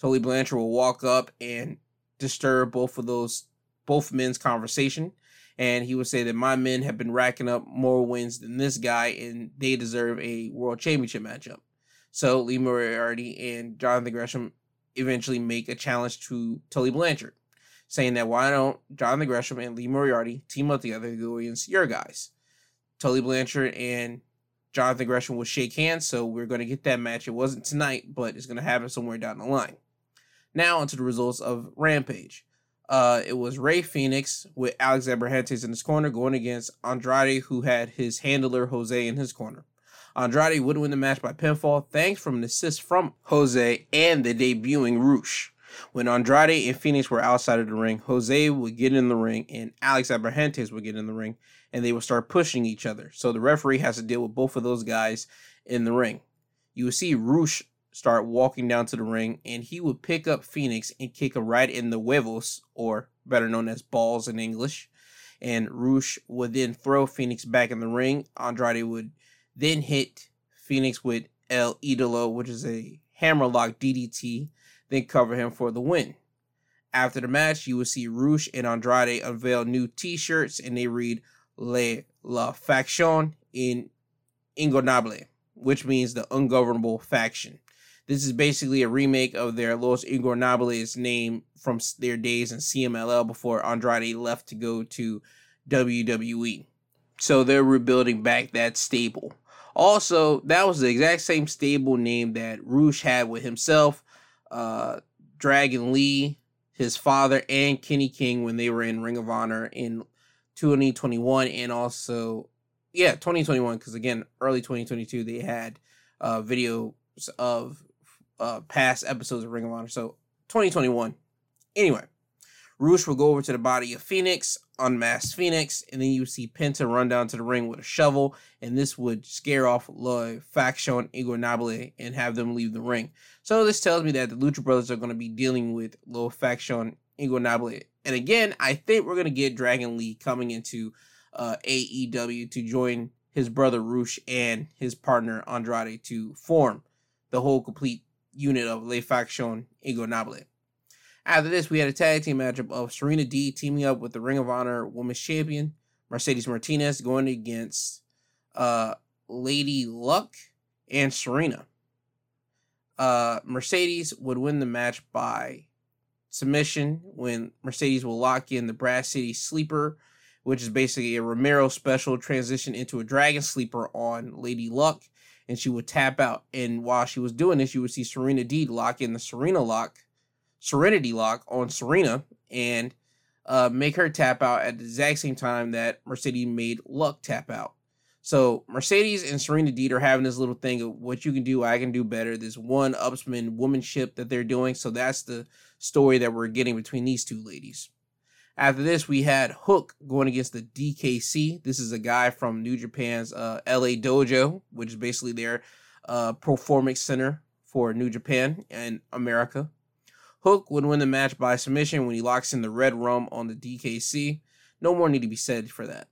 Tully Blanchard will walk up and disturb both of those both men's conversation, and he would say that my men have been racking up more wins than this guy, and they deserve a World Championship matchup. So Lee Moriarty and Jonathan Gresham eventually make a challenge to Tully Blanchard, saying that why don't Jonathan Gresham and Lee Moriarty team up together to go against your guys? Tully Blanchard and Jonathan Gresham will shake hands, so we're going to get that match. It wasn't tonight, but it's going to happen somewhere down the line. Now, onto the results of Rampage. Uh, it was Rey Fénix with Alexander Abrahantes in his corner going against Andrade, who had his handler Jose in his corner. Andrade would win the match by pinfall thanks from an assist from Jose and the debuting Rush. When Andrade and Fénix were outside of the ring, Jose would get in the ring and Alex Abrahantes would get in the ring and they would start pushing each other. So the referee has to deal with both of those guys in the ring. You would see Rush start walking down to the ring and he would pick up Fénix and kick him right in the huevos, or better known as balls in English. And Rush would then throw Fénix back in the ring. Andrade would then hit Fénix with El Idolo, which is a hammerlock DDT, then cover him for the win. After the match, you will see Rush and Andrade unveil new t-shirts and they read Le La Faction in Ingobernable, which means the ungovernable faction. This is basically a remake of their Los Ingobernables name from their days in CMLL before Andrade left to go to WWE. So they're rebuilding back that stable. Also, that was the exact same stable name that Rush had with himself, uh, Dragon Lee, his father, and Kenny King when they were in Ring of Honor in 2021 and also, yeah, 2021, because again, early 2022, they had uh, videos of uh, past episodes of Ring of Honor. So 2021. Anyway, Rush will go over to the body of Fénix, unmask Fénix, and then you see Penta run down to the ring with a shovel, and this would scare off La Faction Ingobernable and have them leave the ring. So this tells me that the Lucha Brothers are going to be dealing with La Faction Ingobernable. And again, I think we're going to get Dragon Lee coming into uh, AEW to join his brother Rush and his partner Andrade to form the whole complete unit of La Faction Ingobernable. After this, we had a tag team matchup of Serena Deeb teaming up with the Ring of Honor Women's Champion Mercedes Martinez going against uh, Lady Luck and Serena. Uh, Mercedes would win the match by submission when Mercedes will lock in the Brass City Sleeper, which is basically a Romero special transition into a Dragon Sleeper on Lady Luck, and she would tap out. And while she was doing this, you would see Serena Deeb lock in the Serena Lock Serenity Lock on Serena and uh, make her tap out at the exact same time that Mercedes made Luck tap out. So Mercedes and Serena Deeb are having this little thing of what you can do, I can do better. This one upsman womanship that they're doing. So that's the story that we're getting between these two ladies. After this, we had Hook going against the DKC. This is a guy from New Japan's uh, LA Dojo, which is basically their uh, performance center for New Japan and America. Hook would win the match by submission when he locks in the red rum on the DKC. No more need to be said for that.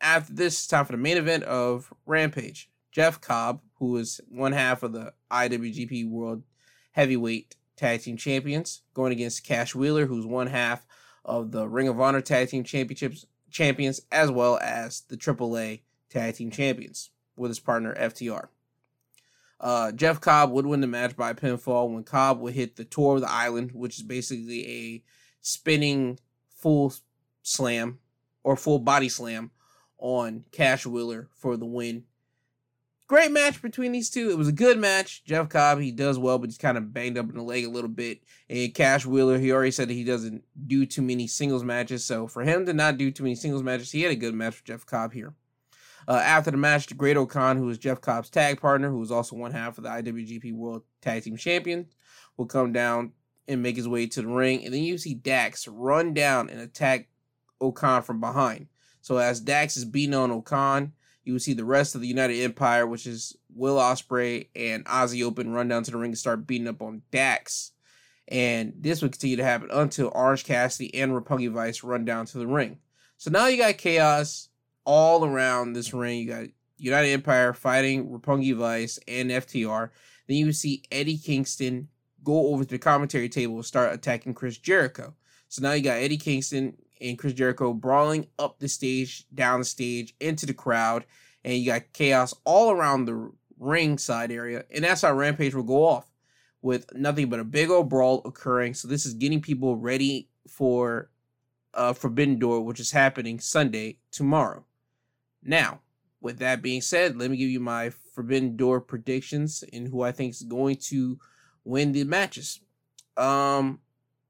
After this, it's time for the main event of Rampage. Jeff Cobb, who is one half of the IWGP World Heavyweight Tag Team Champions, going against Cash Wheeler, who's one half of the Ring of Honor Tag Team Championships champions, as well as the AAA Tag Team Champions. with his partner FTR. Uh, Jeff Cobb would win the match by pinfall when Cobb would hit the tour of the island, which is basically a spinning full slam or full body slam on Cash Wheeler for the win. Great match between these two. It was a good match. Jeff Cobb, he does well, but he's kind of banged up in the leg a little bit. And Cash Wheeler, he already said that he doesn't do too many singles matches. So for him to not do too many singles matches, he had a good match with Jeff Cobb here. Uh, after the match, the Great-O-Khan, who was Jeff Cobb's tag partner, who was also one half of the IWGP World Tag Team Champion, will come down and make his way to the ring. And then you see Dax run down and attack O-Khan from behind. So as Dax is beating on O-Khan, you will see the rest of the United Empire, which is Will Ospreay and Aussie Open, run down to the ring and start beating up on Dax. And this would continue to happen until Orange Cassidy and Roppongi Vice run down to the ring. So now you got chaos all around this ring. You got United Empire fighting Roppongi Vice and FTR. Then you would see Eddie Kingston go over to the commentary table and start attacking Chris Jericho. So now you got Eddie Kingston and Chris Jericho brawling up the stage, down the stage, into the crowd, and you got chaos all around the ringside area. And that's how Rampage will go off with nothing but a big old brawl occurring. So this is getting people ready for uh, Forbidden Door, which is happening Sunday tomorrow. Now, with that being said, let me give you my Forbidden Door predictions and who I think is going to win the matches. Um,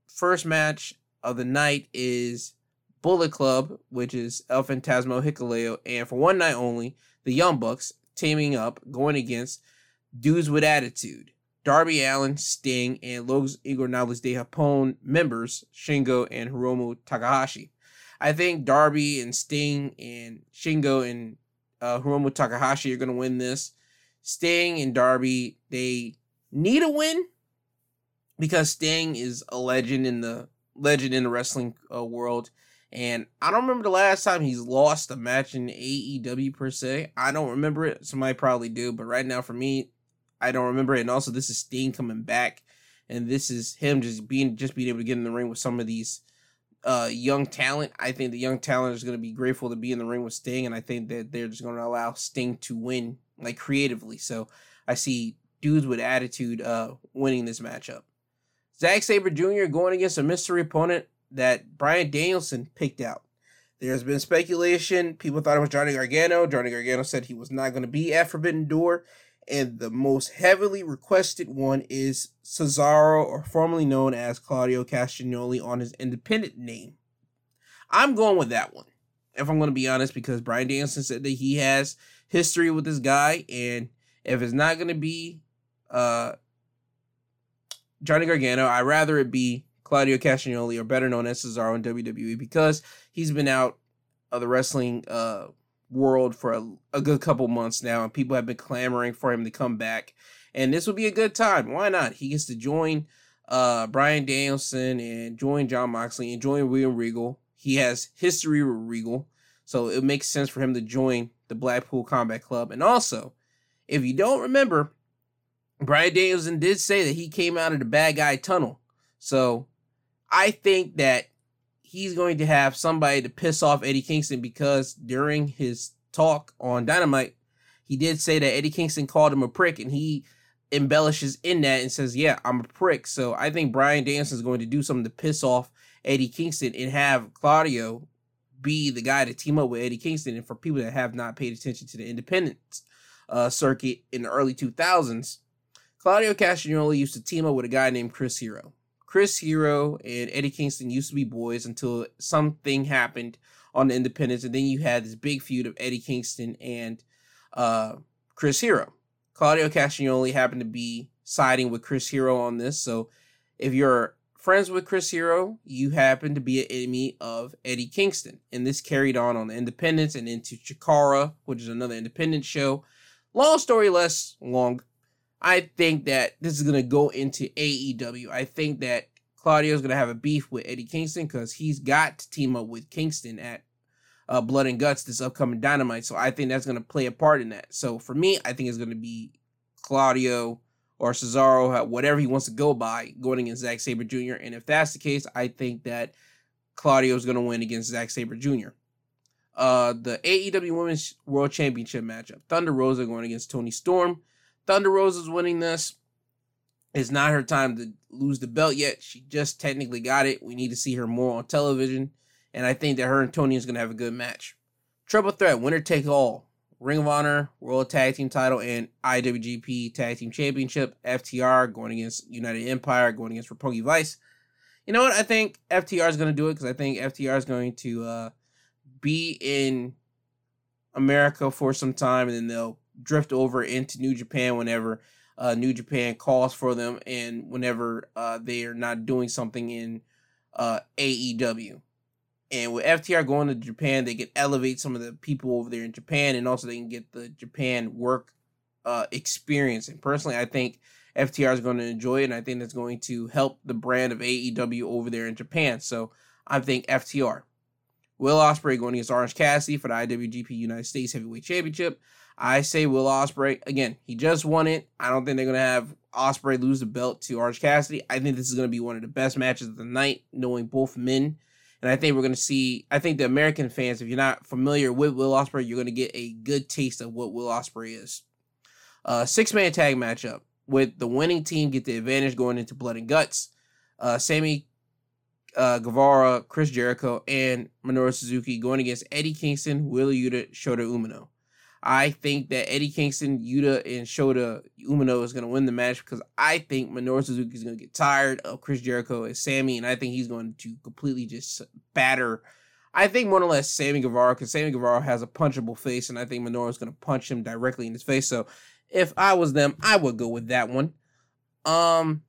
first match of the night is Bullet Club, which is El Phantasmo Hikuleo, and for one night only, the Young Bucks teaming up, going against Dudes with Attitude, Darby Allin, Sting, and Los Ingobernables de Japón members, Shingo and Hiromu Takahashi. I think Darby and Sting and Shingo and uh, Hiromu Takahashi are going to win this. Sting and Darby, they need a win because Sting is a legend in the legend in the wrestling uh, world. And I don't remember the last time he's lost a match in AEW per se. I don't remember it. Somebody probably do, but right now for me, I don't remember it. And also, this is Sting coming back, and this is him just being just being able to get in the ring with some of these uh, young talent. I think the young talent is going to be grateful to be in the ring with Sting, and I think that they're just going to allow Sting to win like creatively. So I see dudes with attitude uh, winning this matchup. Zack Sabre Jr. going against a mystery opponent that Bryan Danielson picked out. There's been speculation. People thought it was Johnny Gargano. Johnny Gargano said he was not going to be at Forbidden Door. And the most heavily requested one is Cesaro, or formerly known as Claudio Castagnoli, on his independent name. I'm going with that one, if I'm going to be honest, because Bryan Danielson said that he has history with this guy. And if it's not going to be uh, Johnny Gargano, I'd rather it be Claudio Castagnoli, or better known as Cesaro in WWE, because he's been out of the wrestling uh, world for a, a, good couple months now, and people have been clamoring for him to come back. And this would be a good time. Why not? He gets to join uh, Bryan Danielson and join Jon Moxley and join William Regal. He has history with Regal, so it makes sense for him to join the Blackpool Combat Club. And also, if you don't remember, Bryan Danielson did say that he came out of the bad guy tunnel. So I think that he's going to have somebody to piss off Eddie Kingston because during his talk on Dynamite, he did say that Eddie Kingston called him a prick and he embellishes in that and says, Yeah, I'm a prick. So I think Bryan Danielson is going to do something to piss off Eddie Kingston and have Claudio be the guy to team up with Eddie Kingston. And for people that have not paid attention to the independent uh, circuit in the early 2000s, Claudio Castagnoli used to team up with a guy named Chris Hero. Chris Hero and Eddie Kingston used to be boys until something happened on the Independence, and then you had this big feud of Eddie Kingston and uh, Chris Hero. Claudio Castagnoli happened to be siding with Chris Hero on this, so if you're friends with Chris Hero, you happen to be an enemy of Eddie Kingston, and this carried on on the Independence and into Chikara, which is another independent show. Long story less long. I think that this is going to go into AEW. I think that Claudio is going to have a beef with Eddie Kingston because he's got to team up with Kingston at uh, Blood and Guts this upcoming Dynamite. So I think that's going to play a part in that. So for me, I think it's going to be Claudio or Cesaro, whatever he wants to go by, going against Zack Sabre Jr. And if that's the case, I think that Claudio is going to win against Zack Sabre Jr. uh, the AEW Women's World Championship matchup. Thunder Rosa going against Toni Storm. Thunder Rosa's winning this. It's not her time to lose the belt yet. She just technically got it. We need to see her more on television. And I think that her and Toni is going to have a good match. Triple threat, winner take all. Ring of Honor, World Tag Team title, and IWGP Tag Team Championship. FTR going against United Empire, going against Roppongi Vice. You know what? I think FTR is going to do it because I think FTR is going to uh, be in America for some time and then they'll drift over into New Japan whenever uh, New Japan calls for them and whenever uh, they are not doing something in uh, AEW. And with FTR going to Japan, they can elevate some of the people over there in Japan, and also they can get the Japan work uh, experience. And personally, I think FTR is going to enjoy it, and I think that's going to help the brand of AEW over there in Japan. So I think FTR. Will Ospreay going against Orange Cassidy for the IWGP United States Heavyweight Championship. I say Will Ospreay again. He just won it. I don't think they're gonna have Ospreay lose the belt to Orange Cassidy. I think this is gonna be one of the best matches of the night, knowing both men. And I think we're gonna see. I think the American fans, if you're not familiar with Will Ospreay, you're gonna get a good taste of what Will Ospreay is. Uh, six man tag matchup with the winning team get the advantage going into Blood and Guts. Uh, Sammy uh, Guevara, Chris Jericho, and Minoru Suzuki going against Eddie Kingston, Wheeler Yuta, Shota Umino. I think that Eddie Kingston, Yuta, and Shota Umino is going to win the match because I think Minoru Suzuki is going to get tired of Chris Jericho and Sammy, and I think he's going to completely just batter. I think more or less Sammy Guevara because Sammy Guevara has a punchable face, and I think Minoru is going to punch him directly in his face. So if I was them, I would go with that one. Um,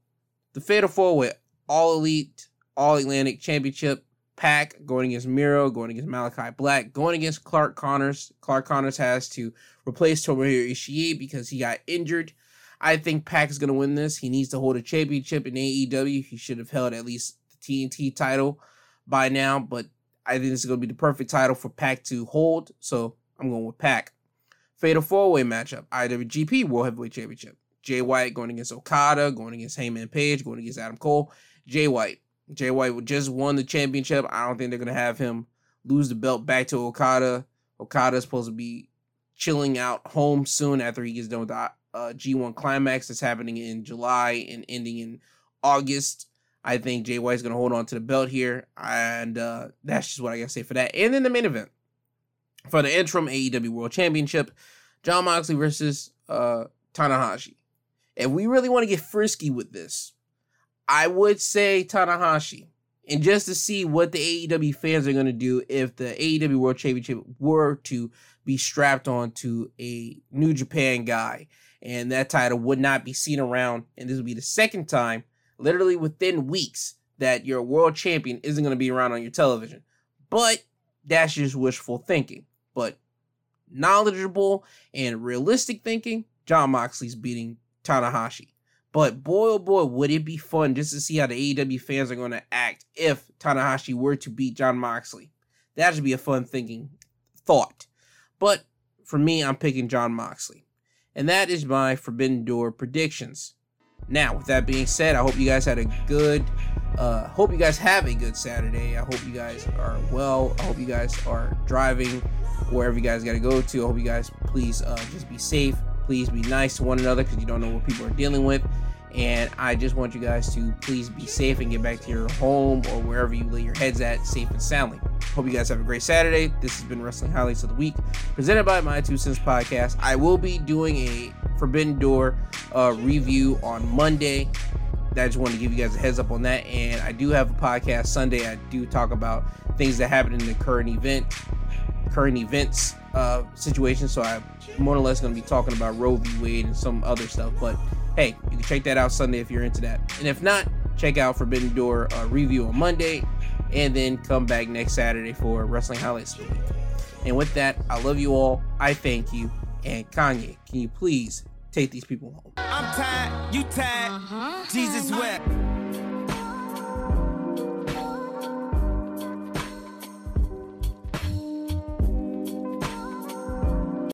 the Fatal Four with All Elite all Atlantic Championship. Pac going against Miro, going against Malachi Black, going against Clark Connors. Clark Connors has to replace Tomohiro Ishii because he got injured. I think Pac is going to win this. He needs to hold a championship in AEW. He should have held at least the TNT title by now, but I think this is going to be the perfect title for Pac to hold. So I'm going with Pac. Fatal four way matchup IWGP World Heavyweight Championship. Jay White going against Okada, going against Hangman Page, going against Adam Cole. Jay White Jay White just won the championship. I don't think they're gonna have him lose the belt back to Okada. Okada's supposed to be chilling out home soon after he gets done with the uh, G1 climax that's happening in July and ending in August. I think Jay White's gonna hold on to the belt here, and uh, that's just what I gotta say for that. And then the main event for the interim AEW World Championship, Jon Moxley versus uh, Tanahashi. If we really want to get frisky with this, I would say Tanahashi. And just to see what the AEW fans are going to do if the AEW World Championship were to be strapped on to a New Japan guy. And that title would not be seen around. And this would be the second time, literally within weeks, that your world champion isn't going to be around on your television. But that's just wishful thinking. But knowledgeable and realistic thinking, Jon Moxley's beating Tanahashi. But boy, oh boy, would it be fun just to see how the AEW fans are going to act if Tanahashi were to beat Jon Moxley. That should be a fun thinking thought. But for me, I'm picking Jon Moxley. And that is my Forbidden Door predictions. Now, with that being said, I hope you guys had a good, uh, hope you guys have a good Saturday. I hope you guys are well. I hope you guys are driving wherever you guys got to go to. I hope you guys please uh, just be safe please be nice to one another because you don't know what people are dealing with. And I just want you guys to please be safe and get back to your home or wherever you lay your heads at safe and soundly. Hope you guys have a great Saturday. This has been Wrestling Highlights of the Week, presented by My Two Cents Podcast. I will be doing a Forbidden Door uh, review on Monday. I just wanted to give you guys a heads up on that. And I do have a podcast Sunday. I do talk about things that happen in the current event, current events uh, situation. So I'm more or less going to be talking about Roe v. Wade and some other stuff. But hey, you can check that out Sunday if you're into that. And if not, check out Forbidden Door uh, review on Monday, and then come back next Saturday for Wrestling Highlights of the Week. And with that, I love you all. I thank you. And Kanye, can you please take these people home? I'm tired, you tired, uh-huh. Jesus wept.